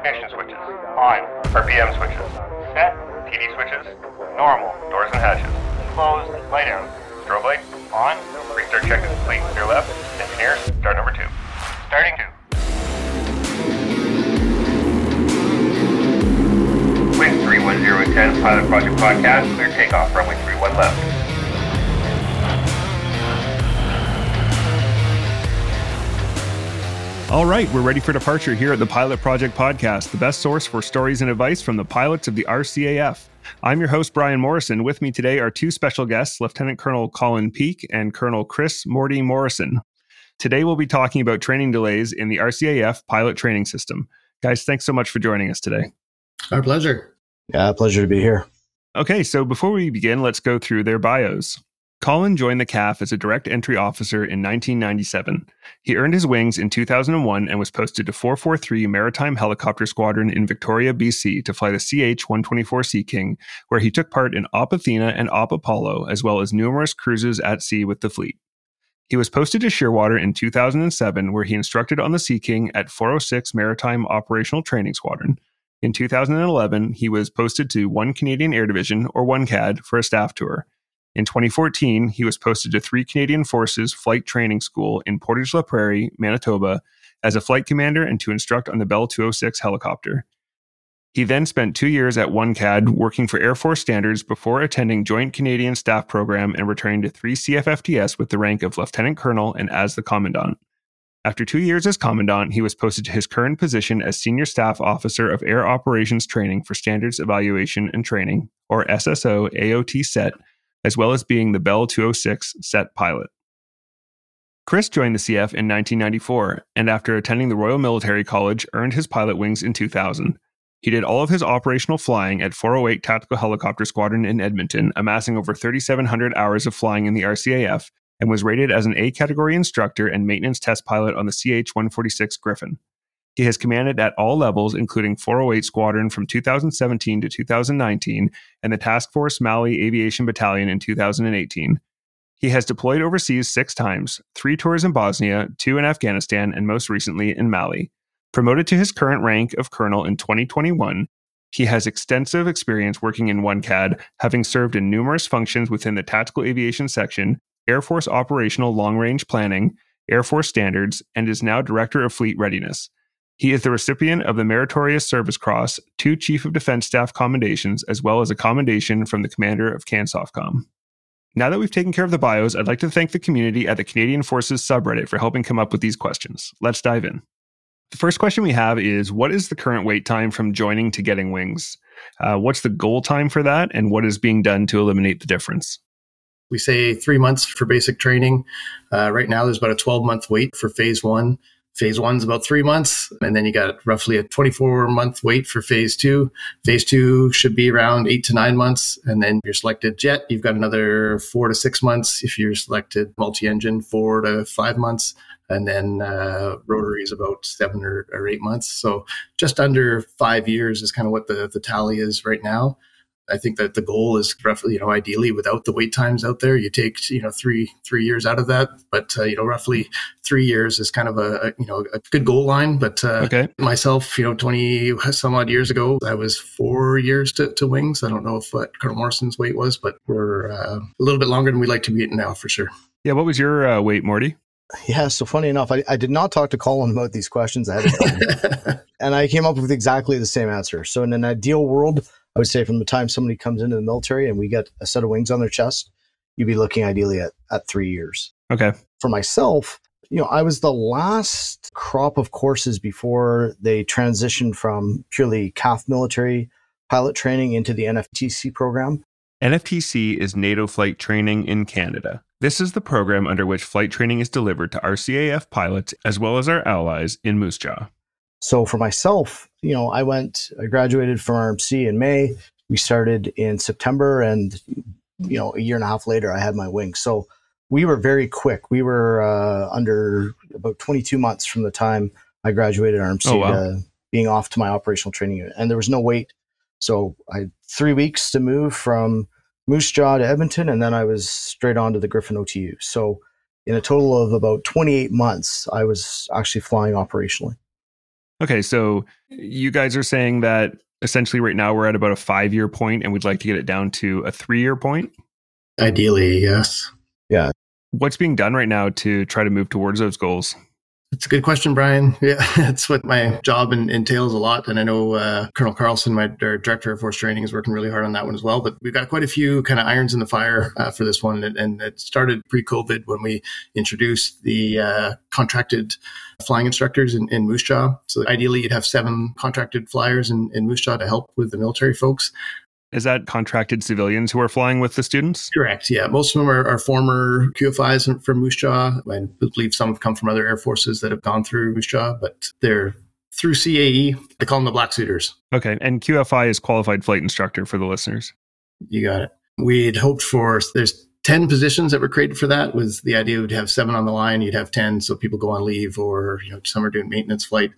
ignition switches. On. RPM switches. Set. TD switches. Normal. Doors and hatches. Closed. Light out. Strobe light. On. Restart check is complete. Clear left. Engineers, start number two. Starting two. Wind 31010, Pilot Project Podcast. Clear takeoff. Runway 31 left. All right, we're ready for departure here at the Pilot Project Podcast, the best source for stories and advice from the pilots of the RCAF. I'm your host, Brian Morrison. With me today are two special guests, Lieutenant Colonel Colin Peek and Colonel Chris Morty Morrison. Today, we'll be talking about training delays in the RCAF pilot training system. Guys, thanks so much for joining us today. Our pleasure. Yeah, pleasure to be here. Okay, so before we begin, let's go through their bios. Colin joined the CAF as a direct entry officer in 1997. He earned his wings in 2001 and was posted to 443 Maritime Helicopter Squadron in Victoria, BC to fly the CH 124 Sea King, where he took part in Op Athena and Op Apollo, as well as numerous cruises at sea with the fleet. He was posted to Shearwater in 2007, where he instructed on the Sea King at 406 Maritime Operational Training Squadron. In 2011, he was posted to 1 Canadian Air Division, or 1CAD, for a staff tour. In 2014, he was posted to three Canadian Forces Flight Training School in Portage la Prairie, Manitoba, as a flight commander and to instruct on the Bell 206 helicopter. He then spent two years at OneCAD working for Air Force Standards before attending Joint Canadian Staff Program and returning to 3 CFFTS with the rank of Lieutenant Colonel and as the Commandant. After two years as Commandant, he was posted to his current position as Senior Staff Officer of Air Operations Training for Standards Evaluation and Training, or SSO AOT SET, as well as being the Bell 206 set pilot. Chris joined the CF in 1994 and after attending the Royal Military College earned his pilot wings in 2000. He did all of his operational flying at 408 Tactical Helicopter Squadron in Edmonton, amassing over 3,700 hours of flying in the RCAF, and was rated as an A category instructor and maintenance test pilot on the CH 146 Griffon. He has commanded at all levels, including 408 Squadron from 2017 to 2019 and the Task Force Mali Aviation Battalion in 2018. He has deployed overseas six times three tours in Bosnia, two in Afghanistan, and most recently in Mali. Promoted to his current rank of colonel in 2021, he has extensive experience working in OneCAD, having served in numerous functions within the Tactical Aviation Section, Air Force Operational Long Range Planning, Air Force Standards, and is now Director of Fleet Readiness. He is the recipient of the Meritorious Service Cross, two Chief of Defense Staff commendations, as well as a commendation from the commander of CANSOFCOM. Now that we've taken care of the bios, I'd like to thank the community at the Canadian Forces subreddit for helping come up with these questions. Let's dive in. The first question we have is What is the current wait time from joining to getting wings? Uh, what's the goal time for that, and what is being done to eliminate the difference? We say three months for basic training. Uh, right now, there's about a 12 month wait for phase one. Phase one's about three months, and then you got roughly a 24 month wait for phase two. Phase two should be around eight to nine months, and then you're selected jet, you've got another four to six months. If you're selected multi engine, four to five months, and then uh, rotary is about seven or, or eight months. So just under five years is kind of what the, the tally is right now. I think that the goal is roughly, you know, ideally without the wait times out there, you take, you know, three three years out of that. But uh, you know, roughly three years is kind of a, a you know a good goal line. But uh, okay. myself, you know, twenty some odd years ago, I was four years to, to wings. I don't know if what Colonel Morrison's weight was, but we're uh, a little bit longer than we'd like to be now for sure. Yeah, what was your uh, weight, Morty? Yeah, so funny enough, I, I did not talk to Colin about these questions ahead of time, and I came up with exactly the same answer. So in an ideal world, I would say from the time somebody comes into the military and we get a set of wings on their chest, you'd be looking ideally at, at three years. Okay. For myself, you know, I was the last crop of courses before they transitioned from purely CAF military pilot training into the NFTC program. NFTC is NATO flight training in Canada. This is the program under which flight training is delivered to RCAF pilots as well as our allies in Moose Jaw. So for myself, you know, I went, I graduated from RMC in May. We started in September, and you know, a year and a half later, I had my wings. So we were very quick. We were uh, under about 22 months from the time I graduated RMC oh, wow. to being off to my operational training unit, and there was no wait. So I had three weeks to move from Moose Jaw to Edmonton, and then I was straight on to the Griffon OTU. So in a total of about 28 months, I was actually flying operationally. Okay, so you guys are saying that essentially right now we're at about a five year point and we'd like to get it down to a three year point? Ideally, yes. Yeah. What's being done right now to try to move towards those goals? It's a good question, Brian. Yeah, that's what my job in, entails a lot. And I know uh, Colonel Carlson, my director of force training, is working really hard on that one as well. But we've got quite a few kind of irons in the fire uh, for this one. And, and it started pre COVID when we introduced the uh, contracted flying instructors in, in Moose Jaw. So ideally, you'd have seven contracted flyers in, in Moose Jaw to help with the military folks. Is that contracted civilians who are flying with the students? Correct. Yeah. Most of them are, are former QFIs from Moose Jaw. I believe some have come from other air forces that have gone through Moose Jaw, but they're through CAE. They call them the Black Suiters. Okay. And QFI is qualified flight instructor for the listeners. You got it. We'd hoped for, there's 10 positions that were created for that was the idea would have seven on the line you'd have 10 so people go on leave or you know some are doing maintenance flight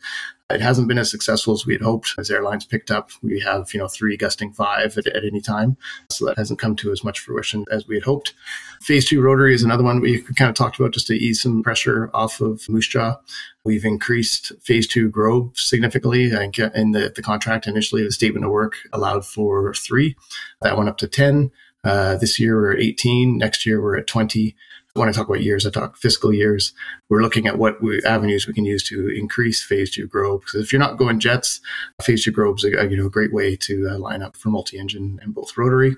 it hasn't been as successful as we had hoped as airlines picked up. We have, you know, three gusting five at, at any time. So that hasn't come to as much fruition as we had hoped. Phase two rotary is another one we kind of talked about just to ease some pressure off of Moose Jaw. We've increased phase two Grob significantly. Think in the, the contract initially, the statement of work allowed for three. That went up to 10. Uh, this year we're 18. Next year we're at 20 when I talk about years, I talk fiscal years. We're looking at what we, avenues we can use to increase phase two Grob. Because if you're not going jets, phase two Grob is a, you know, great way to uh, line up for multi-engine and both rotary.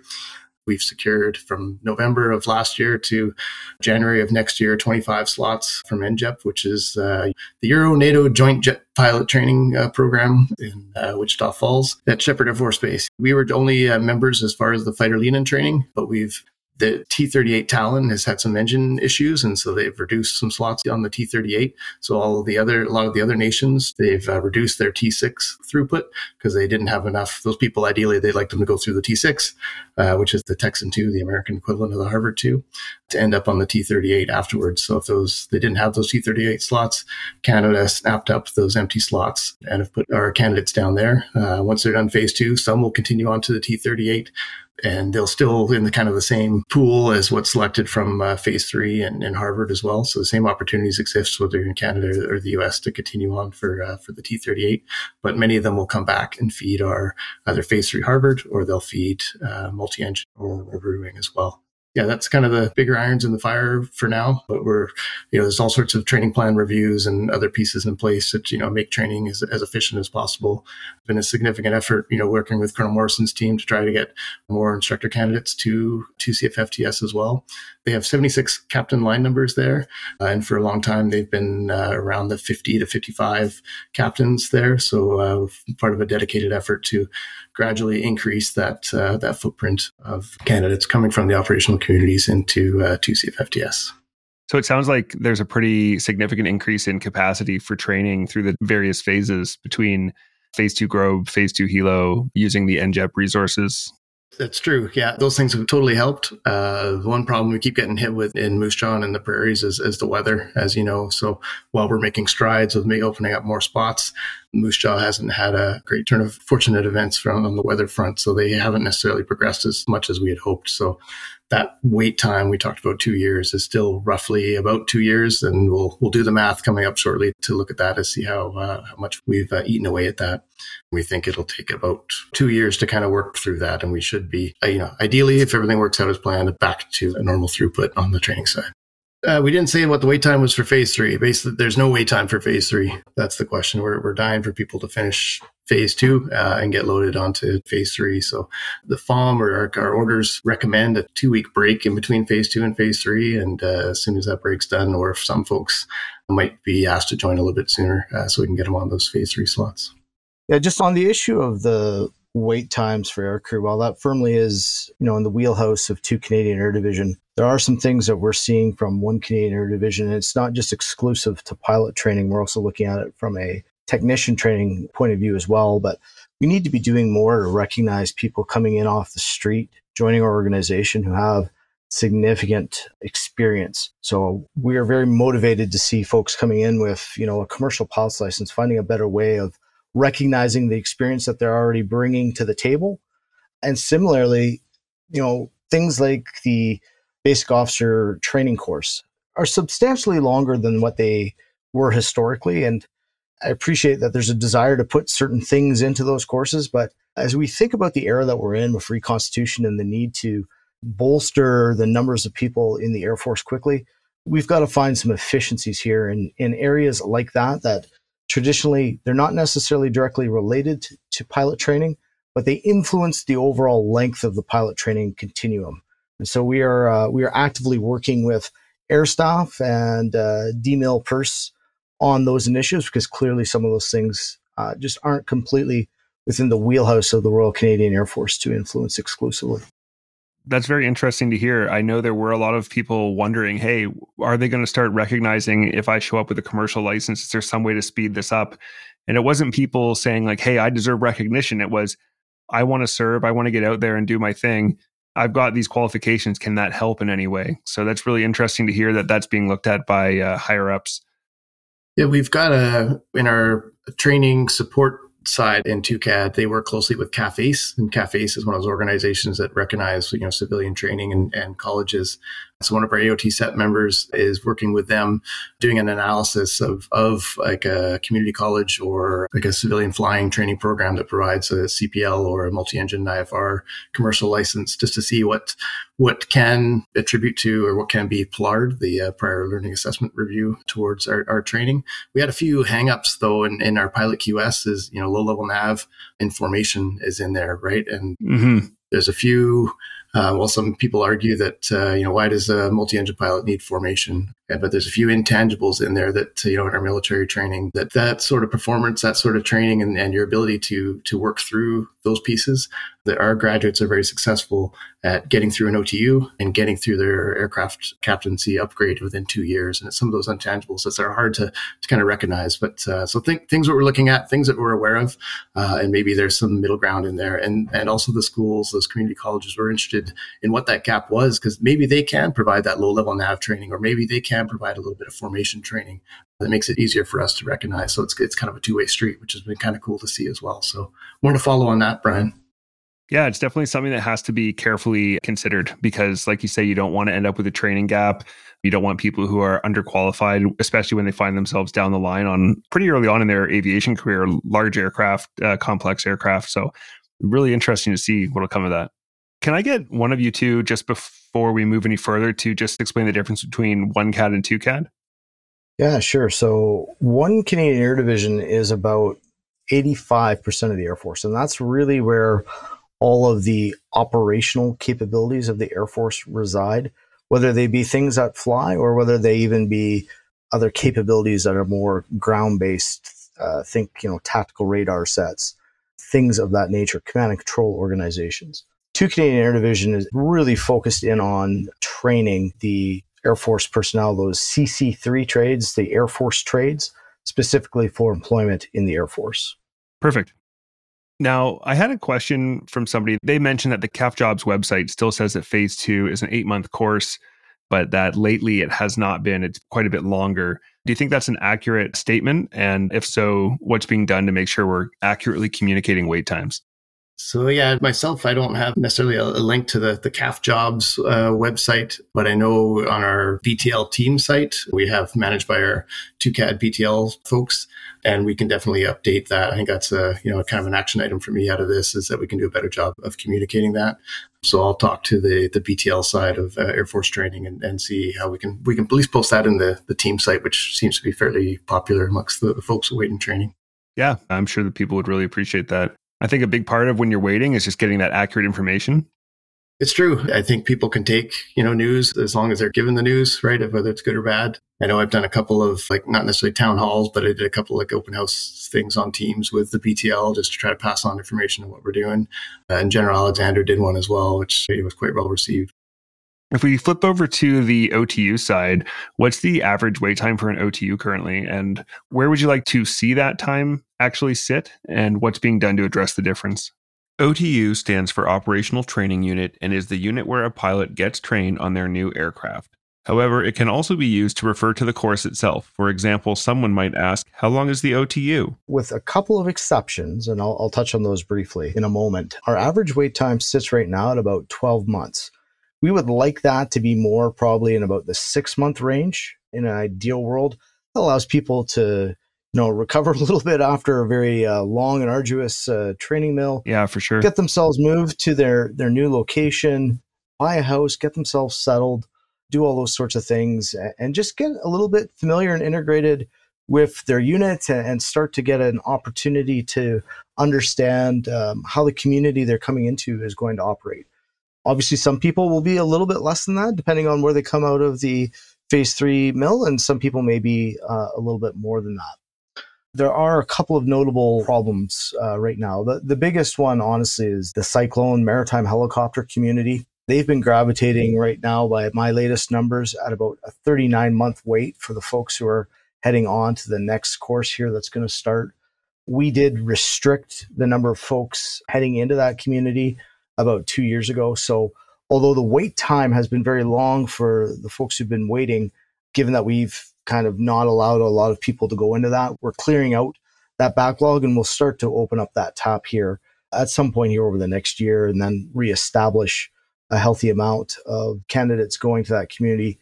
We've secured from November of last year to January of next year 25 slots from NJEP, which is uh, the Euro NATO Joint Jet Pilot Training uh, Program in uh, Wichita Falls at Sheppard Air Force Base. We were only uh, members as far as the fighter lead-in training, but we've the T38 Talon has had some engine issues, and so they've reduced some slots on the T38. So all of the other, a lot of the other nations, they've uh, reduced their T6 throughput because they didn't have enough. Those people, ideally, they'd like them to go through the T6, uh, which is the Texan 2, the American equivalent of the Harvard 2, to end up on the T38 afterwards. So if those they didn't have those T38 slots, Canada snapped up those empty slots and have put our candidates down there. Uh, once they're done phase two, some will continue on to the T38 and they'll still in the kind of the same pool as what's selected from uh, phase three and, and, Harvard as well. So the same opportunities exist whether you're in Canada or the US to continue on for uh, for the T38. But many of them will come back and feed our either phase three Harvard or they'll feed uh, multi-engine or, or Wing as well yeah, that's kind of the bigger irons in the fire for now. But we're, you know, there's all sorts of training plan reviews and other pieces in place that, you know, make training as, as efficient as possible. Been a significant effort, you know, working with Colonel Morrison's team to try to get more instructor candidates to, to CFFTS as well. They have 76 captain line numbers there. Uh, and for a long time, they've been uh, around the 50 to 55 captains there. So uh, part of a dedicated effort to gradually increase that uh, that footprint of candidates coming from the operational communities into uh, CFFTS. So it sounds like there's a pretty significant increase in capacity for training through the various phases between phase two Grob, phase two Hilo, using the NJEP resources. That's true. Yeah, those things have totally helped. Uh, one problem we keep getting hit with in Moose Jaw and the prairies is, is the weather, as you know. So while we're making strides with me opening up more spots, Moose Jaw hasn't had a great turn of fortunate events from on the weather front. So they haven't necessarily progressed as much as we had hoped. So that wait time we talked about two years is still roughly about two years, and we'll we'll do the math coming up shortly to look at that to see how uh, how much we've uh, eaten away at that. We think it'll take about two years to kind of work through that, and we should be, uh, you know, ideally if everything works out as planned, back to a normal throughput on the training side. Uh, we didn't say what the wait time was for phase three. Basically, there's no wait time for phase three. That's the question. We're, we're dying for people to finish phase two uh, and get loaded onto phase three. So the FOM or our, our orders recommend a two week break in between phase two and phase three. And uh, as soon as that break's done, or if some folks might be asked to join a little bit sooner uh, so we can get them on those phase three slots. Yeah, just on the issue of the wait times for air crew, while that firmly is, you know, in the wheelhouse of two Canadian Air Division, there are some things that we're seeing from one Canadian Air Division. And it's not just exclusive to pilot training. We're also looking at it from a technician training point of view as well. But we need to be doing more to recognize people coming in off the street, joining our organization who have significant experience. So we are very motivated to see folks coming in with, you know, a commercial pilot's license, finding a better way of recognizing the experience that they're already bringing to the table. And similarly, you know, things like the basic officer training course are substantially longer than what they were historically. And I appreciate that there's a desire to put certain things into those courses, but as we think about the era that we're in with reconstitution and the need to bolster the numbers of people in the Air Force quickly, we've got to find some efficiencies here in, in areas like that that traditionally they're not necessarily directly related to pilot training, but they influence the overall length of the pilot training continuum. And so we are uh, we are actively working with air staff and uh, DMIL Purse on those initiatives because clearly some of those things uh, just aren't completely within the wheelhouse of the Royal Canadian Air Force to influence exclusively. That's very interesting to hear. I know there were a lot of people wondering, hey, are they going to start recognizing if I show up with a commercial license, is there some way to speed this up? And it wasn't people saying, like, hey, I deserve recognition. It was, I want to serve, I want to get out there and do my thing. I've got these qualifications. Can that help in any way? So that's really interesting to hear that that's being looked at by uh, higher ups. Yeah, we've got a in our training support side in TUCAD, they work closely with CAFACE, and CAFACE is one of those organizations that recognize you know civilian training and, and colleges. So one of our AOT set members is working with them, doing an analysis of of like a community college or like a civilian flying training program that provides a CPL or a multi-engine IFR commercial license, just to see what what can attribute to or what can be PLARD, the uh, prior learning assessment review towards our, our training. We had a few hangups though in, in our pilot QS is, you know, low level nav information is in there, right? And mm-hmm. there's a few uh, well, some people argue that uh, you know why does a multi-engine pilot need formation? Yeah, but there's a few intangibles in there that you know in our military training that that sort of performance, that sort of training, and, and your ability to to work through those pieces. That our graduates are very successful at getting through an OTU and getting through their aircraft captaincy upgrade within two years. And it's some of those intangibles that are hard to, to kind of recognize. But uh, so think, things that we're looking at, things that we're aware of, uh, and maybe there's some middle ground in there. And and also the schools, those community colleges, were interested in what that gap was because maybe they can provide that low level nav training, or maybe they can provide a little bit of formation training that makes it easier for us to recognize. So it's it's kind of a two way street, which has been kind of cool to see as well. So more to follow on that, Brian. Yeah, it's definitely something that has to be carefully considered because, like you say, you don't want to end up with a training gap. You don't want people who are underqualified, especially when they find themselves down the line on pretty early on in their aviation career, large aircraft, uh, complex aircraft. So, really interesting to see what'll come of that. Can I get one of you two just before we move any further to just explain the difference between one CAD and two CAD? Yeah, sure. So, one Canadian Air Division is about 85% of the Air Force, and that's really where all of the operational capabilities of the Air Force reside, whether they be things that fly or whether they even be other capabilities that are more ground based. Uh, think, you know, tactical radar sets, things of that nature, command and control organizations. Two Canadian Air Division is really focused in on training the Air Force personnel, those CC3 trades, the Air Force trades, specifically for employment in the Air Force. Perfect. Now, I had a question from somebody. They mentioned that the CAF Jobs website still says that phase two is an eight month course, but that lately it has not been. It's quite a bit longer. Do you think that's an accurate statement? And if so, what's being done to make sure we're accurately communicating wait times? So yeah, myself, I don't have necessarily a, link to the the CAF Jobs uh, website, but I know on our BTL team site we have managed by our TUCAD BTL folks, and we can definitely update that. I think that's a you know kind of an action item for me out of this is that we can do a better job of communicating that. So I'll talk to the the BTL side of uh, Air Force training and, and see how we can we can at least post that in the the team site, which seems to be fairly popular amongst the, the folks awaiting training. Yeah, I'm sure that people would really appreciate that. I think a big part of when you're waiting is just getting that accurate information. It's true. I think people can take, you know, news as long as they're given the news, right? Of whether it's good or bad. I know I've done a couple of like not necessarily town halls, but I did a couple like open house things on teams with the BTL just to try to pass on information of what we're doing. Uh, and General Alexander did one as well, which was quite well received. If we flip over to the OTU side, what's the average wait time for an OTU currently? And where would you like to see that time actually sit? And what's being done to address the difference? OTU stands for Operational Training Unit and is the unit where a pilot gets trained on their new aircraft. However, it can also be used to refer to the course itself. For example, someone might ask, How long is the OTU? With a couple of exceptions, and I'll, I'll touch on those briefly in a moment, our average wait time sits right now at about 12 months. We would like that to be more probably in about the six month range in an ideal world. That allows people to you know, recover a little bit after a very uh, long and arduous uh, training mill. Yeah, for sure. Get themselves moved to their their new location, buy a house, get themselves settled, do all those sorts of things, and just get a little bit familiar and integrated with their unit and start to get an opportunity to understand um, how the community they're coming into is going to operate. Obviously, some people will be a little bit less than that, depending on where they come out of the phase three mill, and some people may be uh, a little bit more than that. There are a couple of notable problems uh, right now. The, the biggest one, honestly, is the cyclone maritime helicopter community. They've been gravitating right now, by my latest numbers, at about a 39 month wait for the folks who are heading on to the next course here that's going to start. We did restrict the number of folks heading into that community about two years ago. So, although the wait time has been very long for the folks who've been waiting, given that we've kind of not allowed a lot of people to go into that, we're clearing out that backlog and we'll start to open up that tap here at some point here over the next year and then reestablish a healthy amount of candidates going to that community.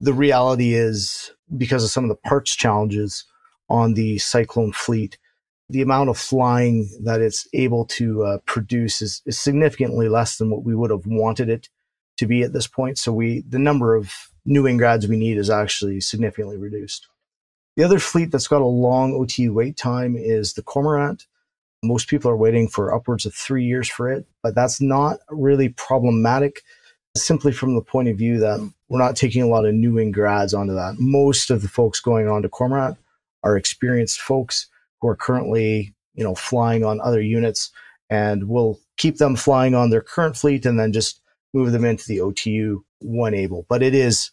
The reality is because of some of the parts challenges on the Cyclone fleet, the amount of flying that it's able to uh, produce is, is significantly less than what we would have wanted it to be at this point. So we the number of new wing grads we need is actually significantly reduced. The other fleet that's got a long OTU wait time is the Cormorant. Most people are waiting for upwards of three years for it, but that's not really problematic simply from the point of view that we're not taking a lot of new wing grads onto that. Most of the folks going on to Cormorant are experienced folks who are currently, you know, flying on other units, and we'll keep them flying on their current fleet and then just move them into the OTU when able. But it is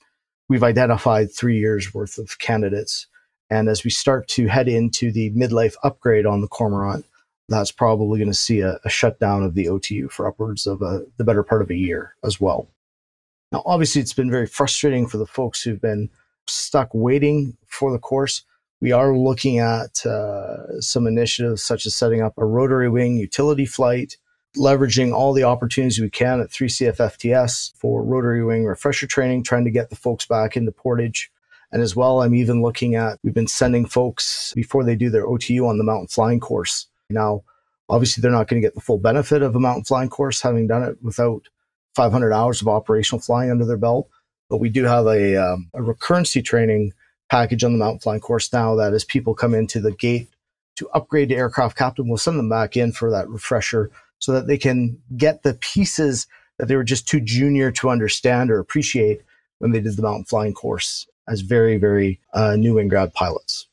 we've identified three years worth of candidates, and as we start to head into the midlife upgrade on the Cormorant, that's probably going to see a, a, shutdown of the OTU for upwards of a, the better part of a year as well. Now, obviously, it's been very frustrating for the folks who've been stuck waiting for the course. We are looking at uh, some initiatives such as setting up a rotary wing utility flight, leveraging all the opportunities we can at 3CF FTS for rotary wing refresher training, trying to get the folks back into Portage. And as well, I'm even looking at, we've been sending folks before they do their OTU on the mountain flying course. Now, obviously, they're not going to get the full benefit of a mountain flying course having done it without 500 hours of operational flying under their belt. But we do have a, um, a recurrency training package on the mountain flying course now that as people come into the gate to upgrade to aircraft captain, we'll send them back in for that refresher so that they can get the pieces that they were just too junior to understand or appreciate when they did the mountain flying course as very, very uh, new and grad pilots.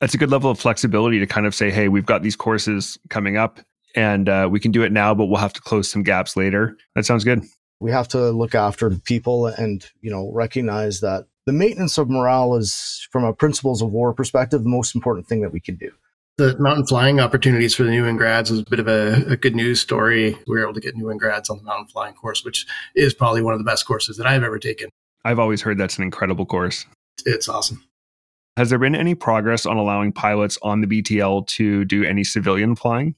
That's a good level of flexibility to kind of say, hey, we've got these courses coming up and uh, we can do it now, but we'll have to close some gaps later. That sounds good. We have to look after people and, you know, recognize that the maintenance of morale is, from a principles of war perspective, the most important thing that we can do. The mountain flying opportunities for the new wing grads was a bit of a, a good news story. We were able to get new wing grads on the mountain flying course, which is probably one of the best courses that I've ever taken. I've always heard that's an incredible course. It's awesome. Has there been any progress on allowing pilots on the BTL to do any civilian flying?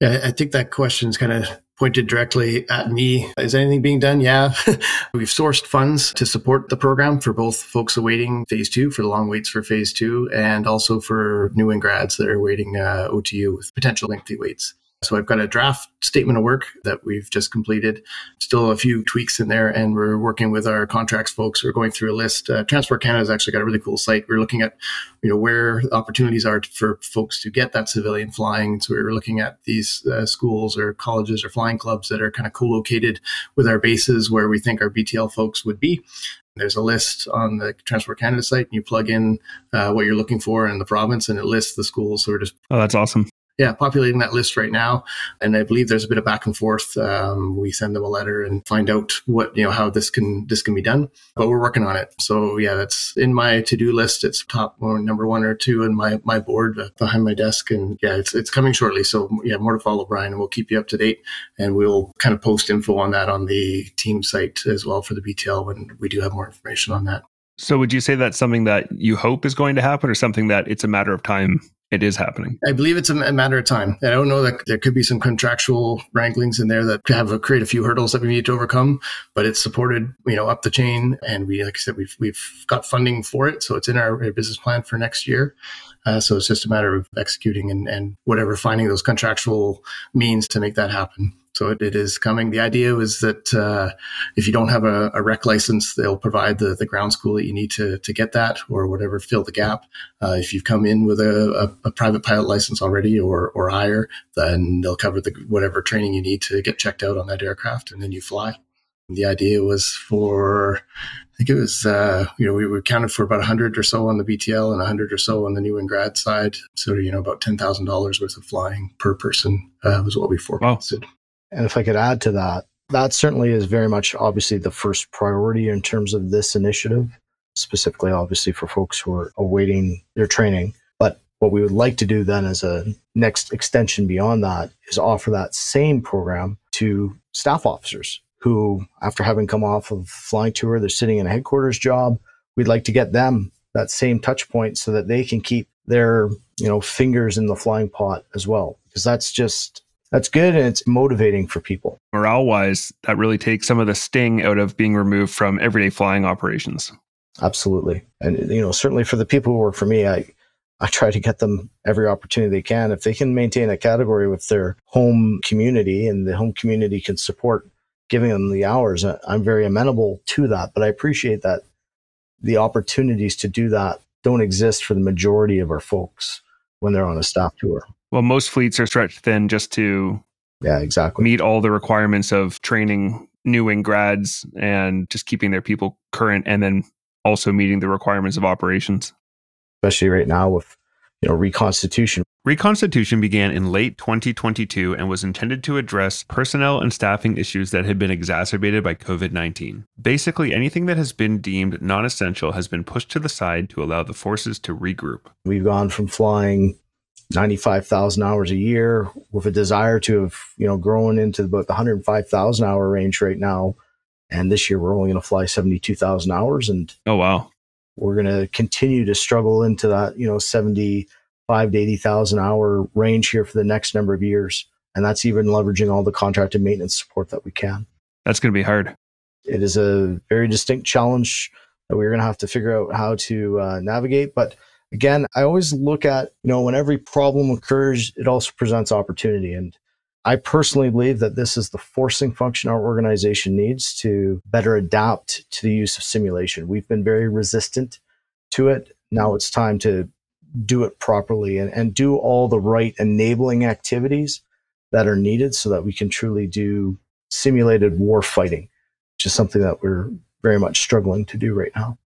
Yeah, I think that question is kind of pointed directly at me. Is anything being done? Yeah. We've sourced funds to support the program for both folks awaiting phase two, for the long waits for phase two, and also for new and grads that are waiting uh, OTU with potential lengthy waits. So I've got a draft statement of work that we've just completed. Still a few tweaks in there, and we're working with our contracts folks. We're going through a list. Uh, Transport Canada's actually got a really cool site. We're looking at, you know, where opportunities are for folks to get that civilian flying. So we're looking at these uh, schools or colleges or flying clubs that are kind of co-located with our bases where we think our BTL folks would be. There's a list on the Transport Canada site, and you plug in uh, what you're looking for in the province, and it lists the schools. So we're just oh, that's awesome yeah, populating that list right now. And I believe there's a bit of back and forth. Um, we send them a letter and find out what, you know, how this can, this can be done, but we're working on it. So yeah, that's in my to-do list. It's top number one or two in my, my board uh, behind my desk. And yeah, it's, it's coming shortly. So yeah, more to follow, Brian, and we'll keep you up to date and we'll kind of post info on that on the team site as well for the BTL when we do have more information on that. So would you say that's something that you hope is going to happen or something that it's a matter of time it is happening. I believe it's a, matter of time. I don't know that there could be some contractual wranglings in there that have a, create a few hurdles that we need to overcome, but it's supported, you know, up the chain. And we, like I said, we've, we've got funding for it. So it's in our business plan for next year. Uh, so it's just a matter of executing and, and whatever, finding those contractual means to make that happen. So it, it is coming. The idea was that uh, if you don't have a, a, rec license, they'll provide the, the ground school that you need to, to get that or whatever, fill the gap. Uh, if you've come in with a, a, a, private pilot license already or, or higher, then they'll cover the whatever training you need to get checked out on that aircraft and then you fly. The idea was for, I think it was, uh, you know, we were counted for about 100 or so on the BTL and 100 or so on the new and grad side. So, you know, about $10,000 worth of flying per person uh, was what we forecasted. Wow. And if I could add to that, that certainly is very much obviously the first priority in terms of this initiative, specifically, obviously, for folks who are awaiting their training. But what we would like to do then as a next extension beyond that is offer that same program to staff officers who, after having come off of flying tour, they're sitting in a headquarters job. We'd like to get them that same touch point so that they can keep their, you know, fingers in the flying pot as well. Because that's just that's good and it's motivating for people. Morale wise, that really takes some of the sting out of being removed from everyday flying operations. Absolutely. And you know, certainly for the people who work for me, I I try to get them every opportunity they can. If they can maintain a category with their home community and the home community can support giving them the hours, I'm very amenable to that. But I appreciate that the opportunities to do that don't exist for the majority of our folks when they're on a staff tour. Well, most fleets are stretched thin just to yeah, exactly meet all the requirements of training new wing grads and just keeping their people current, and then also meeting the requirements of operations. Especially right now with you know reconstitution. Reconstitution began in late 2022 and was intended to address personnel and staffing issues that had been exacerbated by COVID 19. Basically, anything that has been deemed non essential has been pushed to the side to allow the forces to regroup. We've gone from flying 95,000 hours a year with a desire to have, you know, grown into about the 105,000 hour range right now. And this year we're only going to fly 72,000 hours. And oh, wow. We're going to continue to struggle into that, you know, 75 to 80,000 hour range here for the next number of years. And that's even leveraging all the contracted maintenance support that we can. That's going to be hard. It is a very distinct challenge that we're going to have to figure out how to uh, navigate. But again, I always look at, you know, when every problem occurs, it also presents opportunity. And I personally believe that this is the forcing function our organization needs to better adapt to the use of simulation. We've been very resistant to it. Now it's time to do it properly and, and do all the right enabling activities that are needed so that we can truly do simulated war fighting, which is something that we're very much struggling to do right now.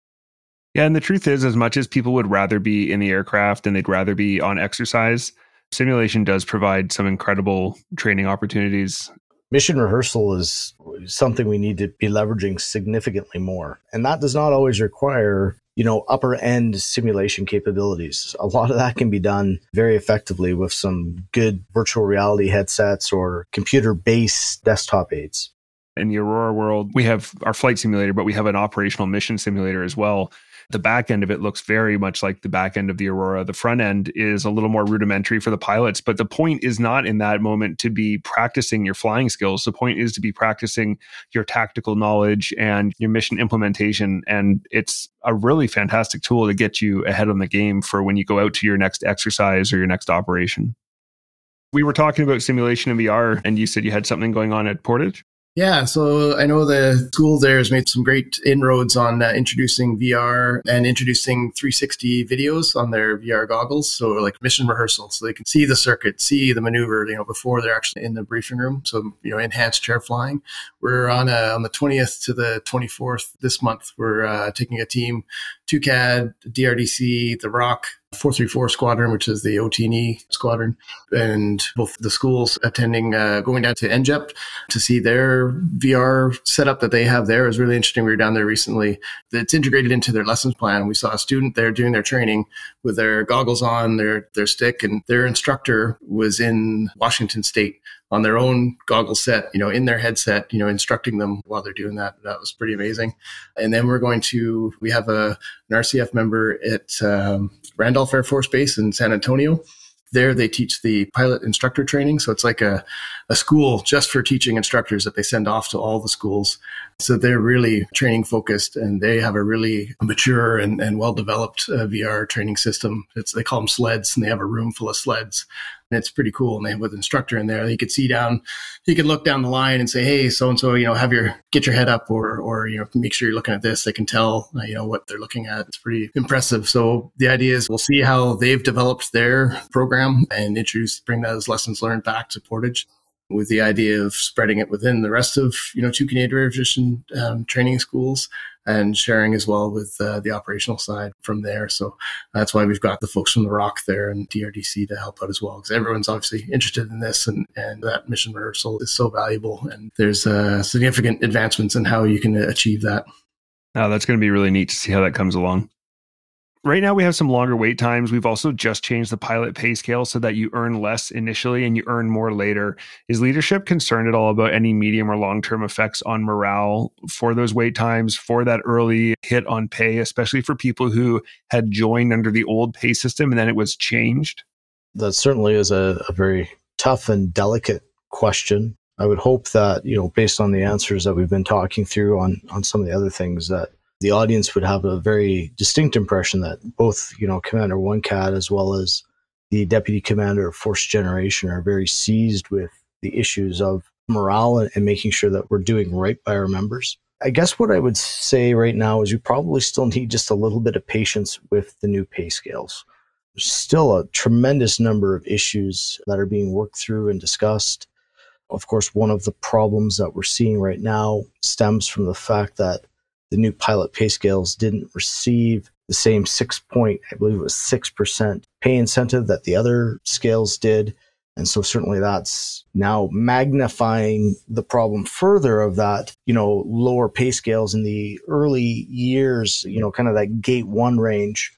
Yeah, and the truth is, as much as people would rather be in the aircraft and they'd rather be on exercise, simulation does provide some incredible training opportunities. Mission rehearsal is something we need to be leveraging significantly more. And that does not always require, you know, upper end simulation capabilities. A lot of that can be done very effectively with some good virtual reality headsets or computer based desktop aids. In the Aurora world, we have our flight simulator, but we have an operational mission simulator as well the back end of it looks very much like the back end of the Aurora. The front end is a little more rudimentary for the pilots, but the point is not in that moment to be practicing your flying skills. The point is to be practicing your tactical knowledge and your mission implementation. And it's a really fantastic tool to get you ahead on the game for when you go out to your next exercise or your next operation. We were talking about simulation and VR, and you said you had something going on at Portage. Yeah, so I know the school there has made some great inroads on uh, introducing VR and introducing 360 videos on their VR goggles. So like mission rehearsal, so they can see the circuit, see the maneuver, you know, before they're actually in the briefing room. So you know, enhanced chair flying. We're on a, on the 20th to the 24th this month. We're uh, taking a team, TUCAD, DRDC, the RAWC, 434 squadron, which is the OT&E squadron, and both the schools attending, uh, going down to NJEP to see their VR setup that they have there is really interesting. We were down there recently. It's integrated into their lessons plan. We saw a student there doing their training with their goggles on, their their stick, and their instructor was in Washington State on their own goggle set, you know, in their headset, you know, instructing them while they're doing that. That was pretty amazing. And then we're going to, we have a, an RCF member at um, Randolph Air Force Base in San Antonio there they teach the pilot instructor training. So it's like a, a school just for teaching instructors that they send off to all the schools. So they're really training focused and they have a really mature and, and well developed uh, VR training system. It's, they call them sleds and they have a room full of sleds and it's pretty cool. And they have an instructor in there, you could see down, you could look down the line and say, "Hey, so and so, you know, have your get your head up, or or you know, make sure you're looking at this." They can tell, uh, you know, what they're looking at. It's pretty impressive. So the idea is, we'll see how they've developed their program and introduce, bring those lessons learned back to Portage with the idea of spreading it within the rest of you know two Canadian Air Division um, training schools and sharing as well with uh, the operational side from there. So that's why we've got the folks from the RAWC there and DRDC to help out as well, because everyone's obviously interested in this, and, and that mission rehearsal is so valuable. And there's uh, significant advancements in how you can achieve that. Oh, that's going to be really neat to see how that comes along. Right now, we have some longer wait times. We've also just changed the pilot pay scale so that you earn less initially and you earn more later. Is leadership concerned at all about any medium or long term effects on morale for those wait times, for that early hit on pay, especially for people who had joined under the old pay system and then it was changed? That certainly is a, a very tough and delicate question. I would hope that, you know, based on the answers that we've been talking through on, on some of the other things, that the audience would have a very distinct impression that both, you know, Commander One CAD as well as the Deputy Commander of Force Generation are very seized with the issues of morale and, making sure that we're doing right by our members. I guess what I would say right now is you probably still need just a little bit of patience with the new pay scales. There's still a tremendous number of issues that are being worked through and discussed. Of course, one of the problems that we're seeing right now stems from the fact that the new pilot pay scales didn't receive the same six point, I believe it was 6% pay incentive that the other scales did. And so certainly that's now magnifying the problem further of that, you know, lower pay scales in the early years, you know, kind of that gate one range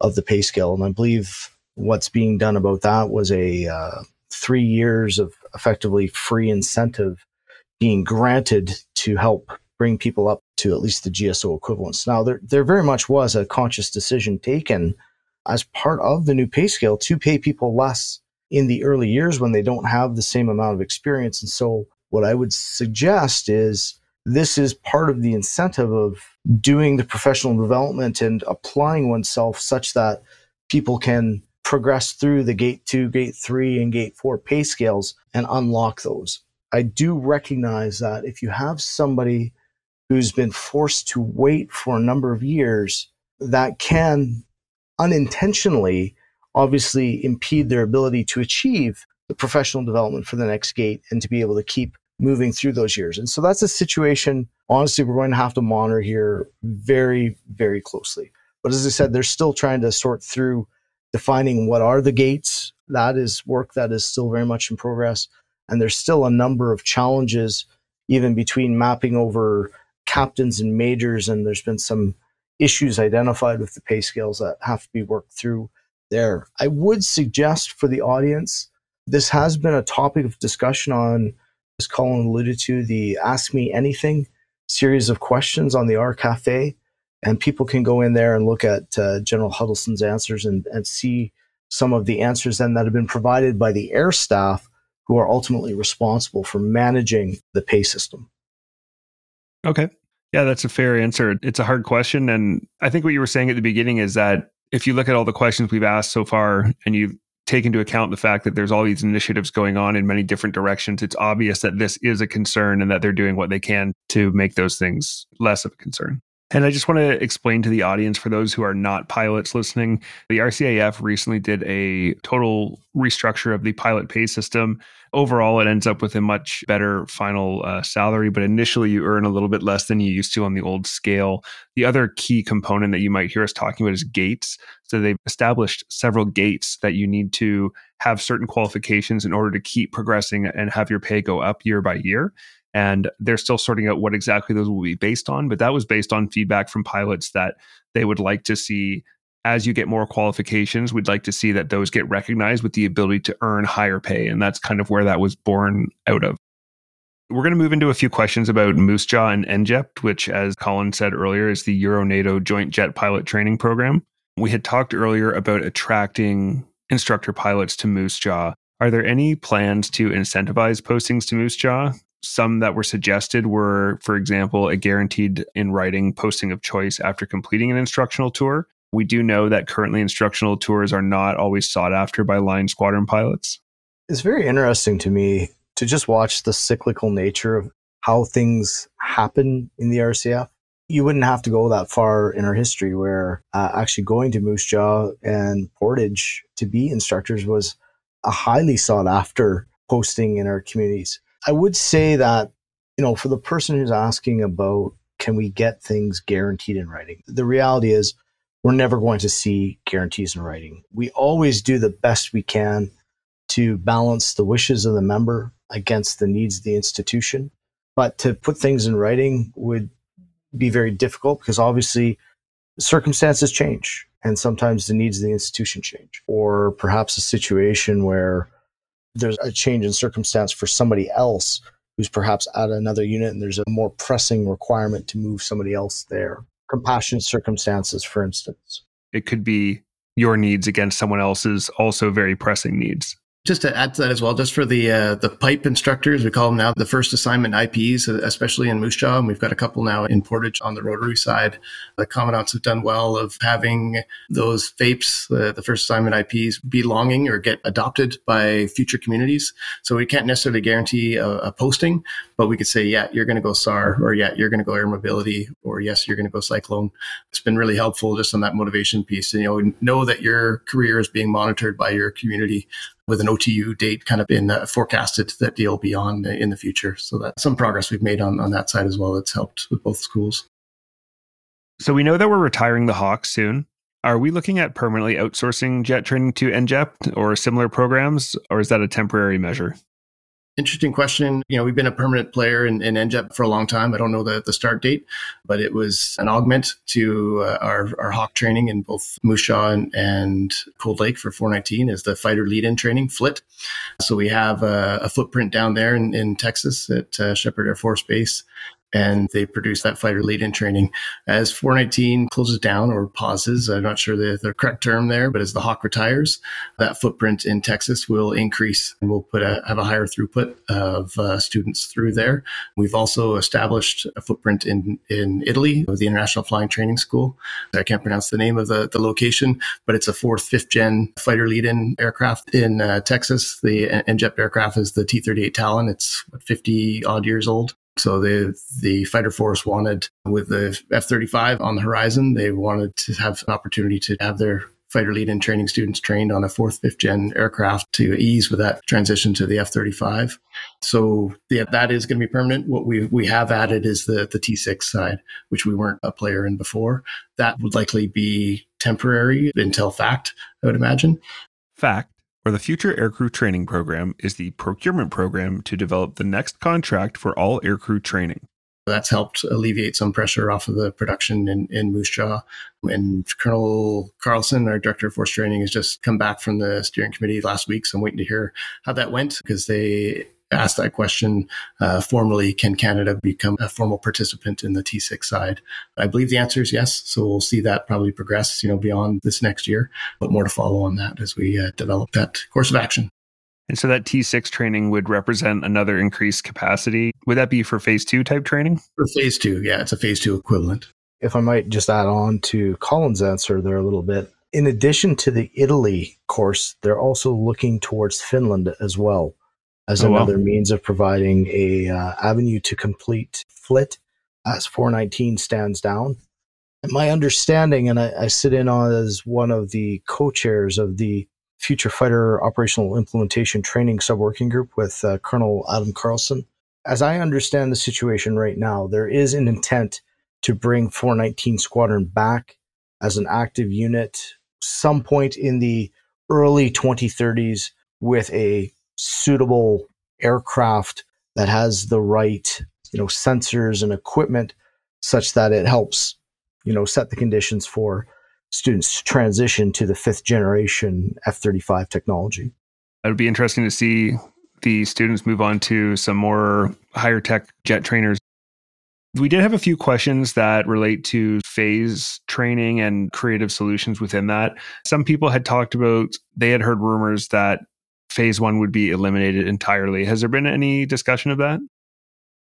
of the pay scale. And I believe what's being done about that was a uh, three years of effectively free incentive being granted to help bring people up to at least the GSO equivalents. Now, there, there very much was a conscious decision taken as part of the new pay scale to pay people less in the early years when they don't have the same amount of experience. And so, what I would suggest is this is part of the incentive of doing the professional development and applying oneself such that people can progress through the gate two, gate three, and gate four pay scales and unlock those. I do recognize that if you have somebody who's been forced to wait for a number of years, that can unintentionally obviously impede their ability to achieve the professional development for the next gate and to be able to keep moving through those years. And so that's a situation, honestly, we're going to have to monitor here very, very closely. But as I said, they're still trying to sort through defining what are the gates. That is work that is still very much in progress. And there's still a number of challenges, even between mapping over captains and majors, and there's been some issues identified with the pay scales that have to be worked through there. I would suggest for the audience, this has been a topic of discussion on, as Colin alluded to, the Ask Me Anything series of questions on the R Cafe. And people can go in there and look at uh, General Huddleston's answers and, and see some of the answers then that have been provided by the air staff who are ultimately responsible for managing the pay system. Okay. Yeah, that's a fair answer. It's a hard question. And I think what you were saying at the beginning is that if you look at all the questions we've asked so far and you take into account the fact that there's all these initiatives going on in many different directions, it's obvious that this is a concern and that they're doing what they can to make those things less of a concern. And I just want to explain to the audience for those who are not pilots listening, the RCAF recently did a total restructure of the pilot pay system. Overall, it ends up with a much better final uh, salary, but initially you earn a little bit less than you used to on the old scale. The other key component that you might hear us talking about is gates. So they've established several gates that you need to have certain qualifications in order to keep progressing and have your pay go up year by year and they're still sorting out what exactly those will be based on but that was based on feedback from pilots that they would like to see as you get more qualifications we'd like to see that those get recognized with the ability to earn higher pay and that's kind of where that was born out of we're going to move into a few questions about Moose Jaw and NJEP, which, as Colin said earlier, is the Euro NATO Joint Jet Pilot Training Program. We had talked earlier about attracting instructor pilots to Moose Jaw. Are there any plans to incentivize postings to Moose Jaw? Some that were suggested were, for example, a guaranteed in writing posting of choice after completing an instructional tour. We do know that currently instructional tours are not always sought after by line squadron pilots. It's very interesting to me to just watch the cyclical nature of how things happen in the RCF. You wouldn't have to go that far in our history where uh, actually going to Moose Jaw and Portage to be instructors was a highly sought after posting in our communities. I would say that, you know, for the person who's asking about can we get things guaranteed in writing, the reality is we're never going to see guarantees in writing. We always do the best we can to balance the wishes of the member against the needs of the institution. But to put things in writing would be very difficult because obviously circumstances change and sometimes the needs of the institution change, or perhaps a situation where there's a change in circumstance for somebody else who's perhaps at another unit and there's a more pressing requirement to move somebody else there. Compassionate circumstances, for instance. It could be your needs against someone else's also very pressing needs just to add to that as well, just for the uh, the pipe instructors, we call them now the first assignment IPs, especially in Moose Jaw, and we've got a couple now in Portage on the rotary side. The commandants have done well of having those FAPEs, uh, the first assignment IPs, belonging or get adopted by future communities. So we can't necessarily guarantee a, a posting, but we could say, yeah, you're going to go SAR, or yeah, you're going to go air mobility, or yes, you're going to go cyclone. It's been really helpful just on that motivation piece. And, you know, know that your career is being monitored by your community with an OTU date kind of been uh, forecasted that you'll be on in the future. So that's some progress we've made on, on that side as well. That's helped with both schools. So we know that we're retiring the Hawk soon. Are we looking at permanently outsourcing jet training to NJEP or similar programs, or is that a temporary measure? Interesting question. You know, we've been a permanent player in, in NJEP for a long time. I don't know the, the start date, but it was an augment to uh, our, our Hawk training in both Jaw and, and Cold Lake for 419 is the fighter lead-in training, FLIT. So we have a, a footprint down there in, in Texas at uh, Sheppard Air Force Base and they produce that fighter lead in training. As 419 closes down or pauses, I'm not sure the, the correct term there, but as the Hawk retires, that footprint in Texas will increase and we'll put a, have a higher throughput of uh, students through there. We've also established a footprint in, in Italy with the International Flying Training School. I can't pronounce the name of the, the location, but it's a fourth, fifth gen fighter lead in aircraft in uh, Texas. The NJEP aircraft is the T 38 Talon. It's 50 odd years old. So the the fighter force wanted with the F-35 on the horizon, they wanted to have an opportunity to have their fighter lead in training students trained on a fourth, fifth gen aircraft to ease with that transition to the F-35. So yeah, that is going to be permanent. What we we have added is the the T6 side, which we weren't a player in before. That would likely be temporary until FACT, I would imagine. FACT or the Future Aircrew Training Program is the procurement program to develop the next contract for all aircrew training. That's helped alleviate some pressure off of the production in, in Moose Jaw. And Colonel Carlson, our director of force training, has just come back from the steering committee last week. So I'm waiting to hear how that went because they asked that question uh, formally can Canada become a formal participant in the T6 side? I believe the answer is yes. So we'll see that probably progress, you know, beyond this next year, but more to follow on that as we uh, develop that course of action. And so that T6 training would represent another increased capacity. Would that be for phase two type training? For phase two, yeah, it's a phase two equivalent. If I might just add on to Colin's answer there a little bit, in addition to the Italy course, they're also looking towards Finland as well as oh, another wow. means of providing a uh, avenue to complete FLIT as 419 stands down. And my understanding, and I, I sit in on as one of the co-chairs of the Future Fighter Operational Implementation Training Subworking Group with uh, Colonel Adam Carlson. As I understand the situation right now, there is an intent to bring 419 Squadron back as an active unit some point in the early 2030s with a suitable aircraft that has the right you know sensors and equipment such that it helps you know set the conditions for students to transition to the fifth generation F35 technology. It would be interesting to see the students move on to some more higher tech jet trainers. We did have a few questions that relate to phase training and creative solutions within that. Some people had talked about, they had heard rumors that phase one would be eliminated entirely. Has there been any discussion of that?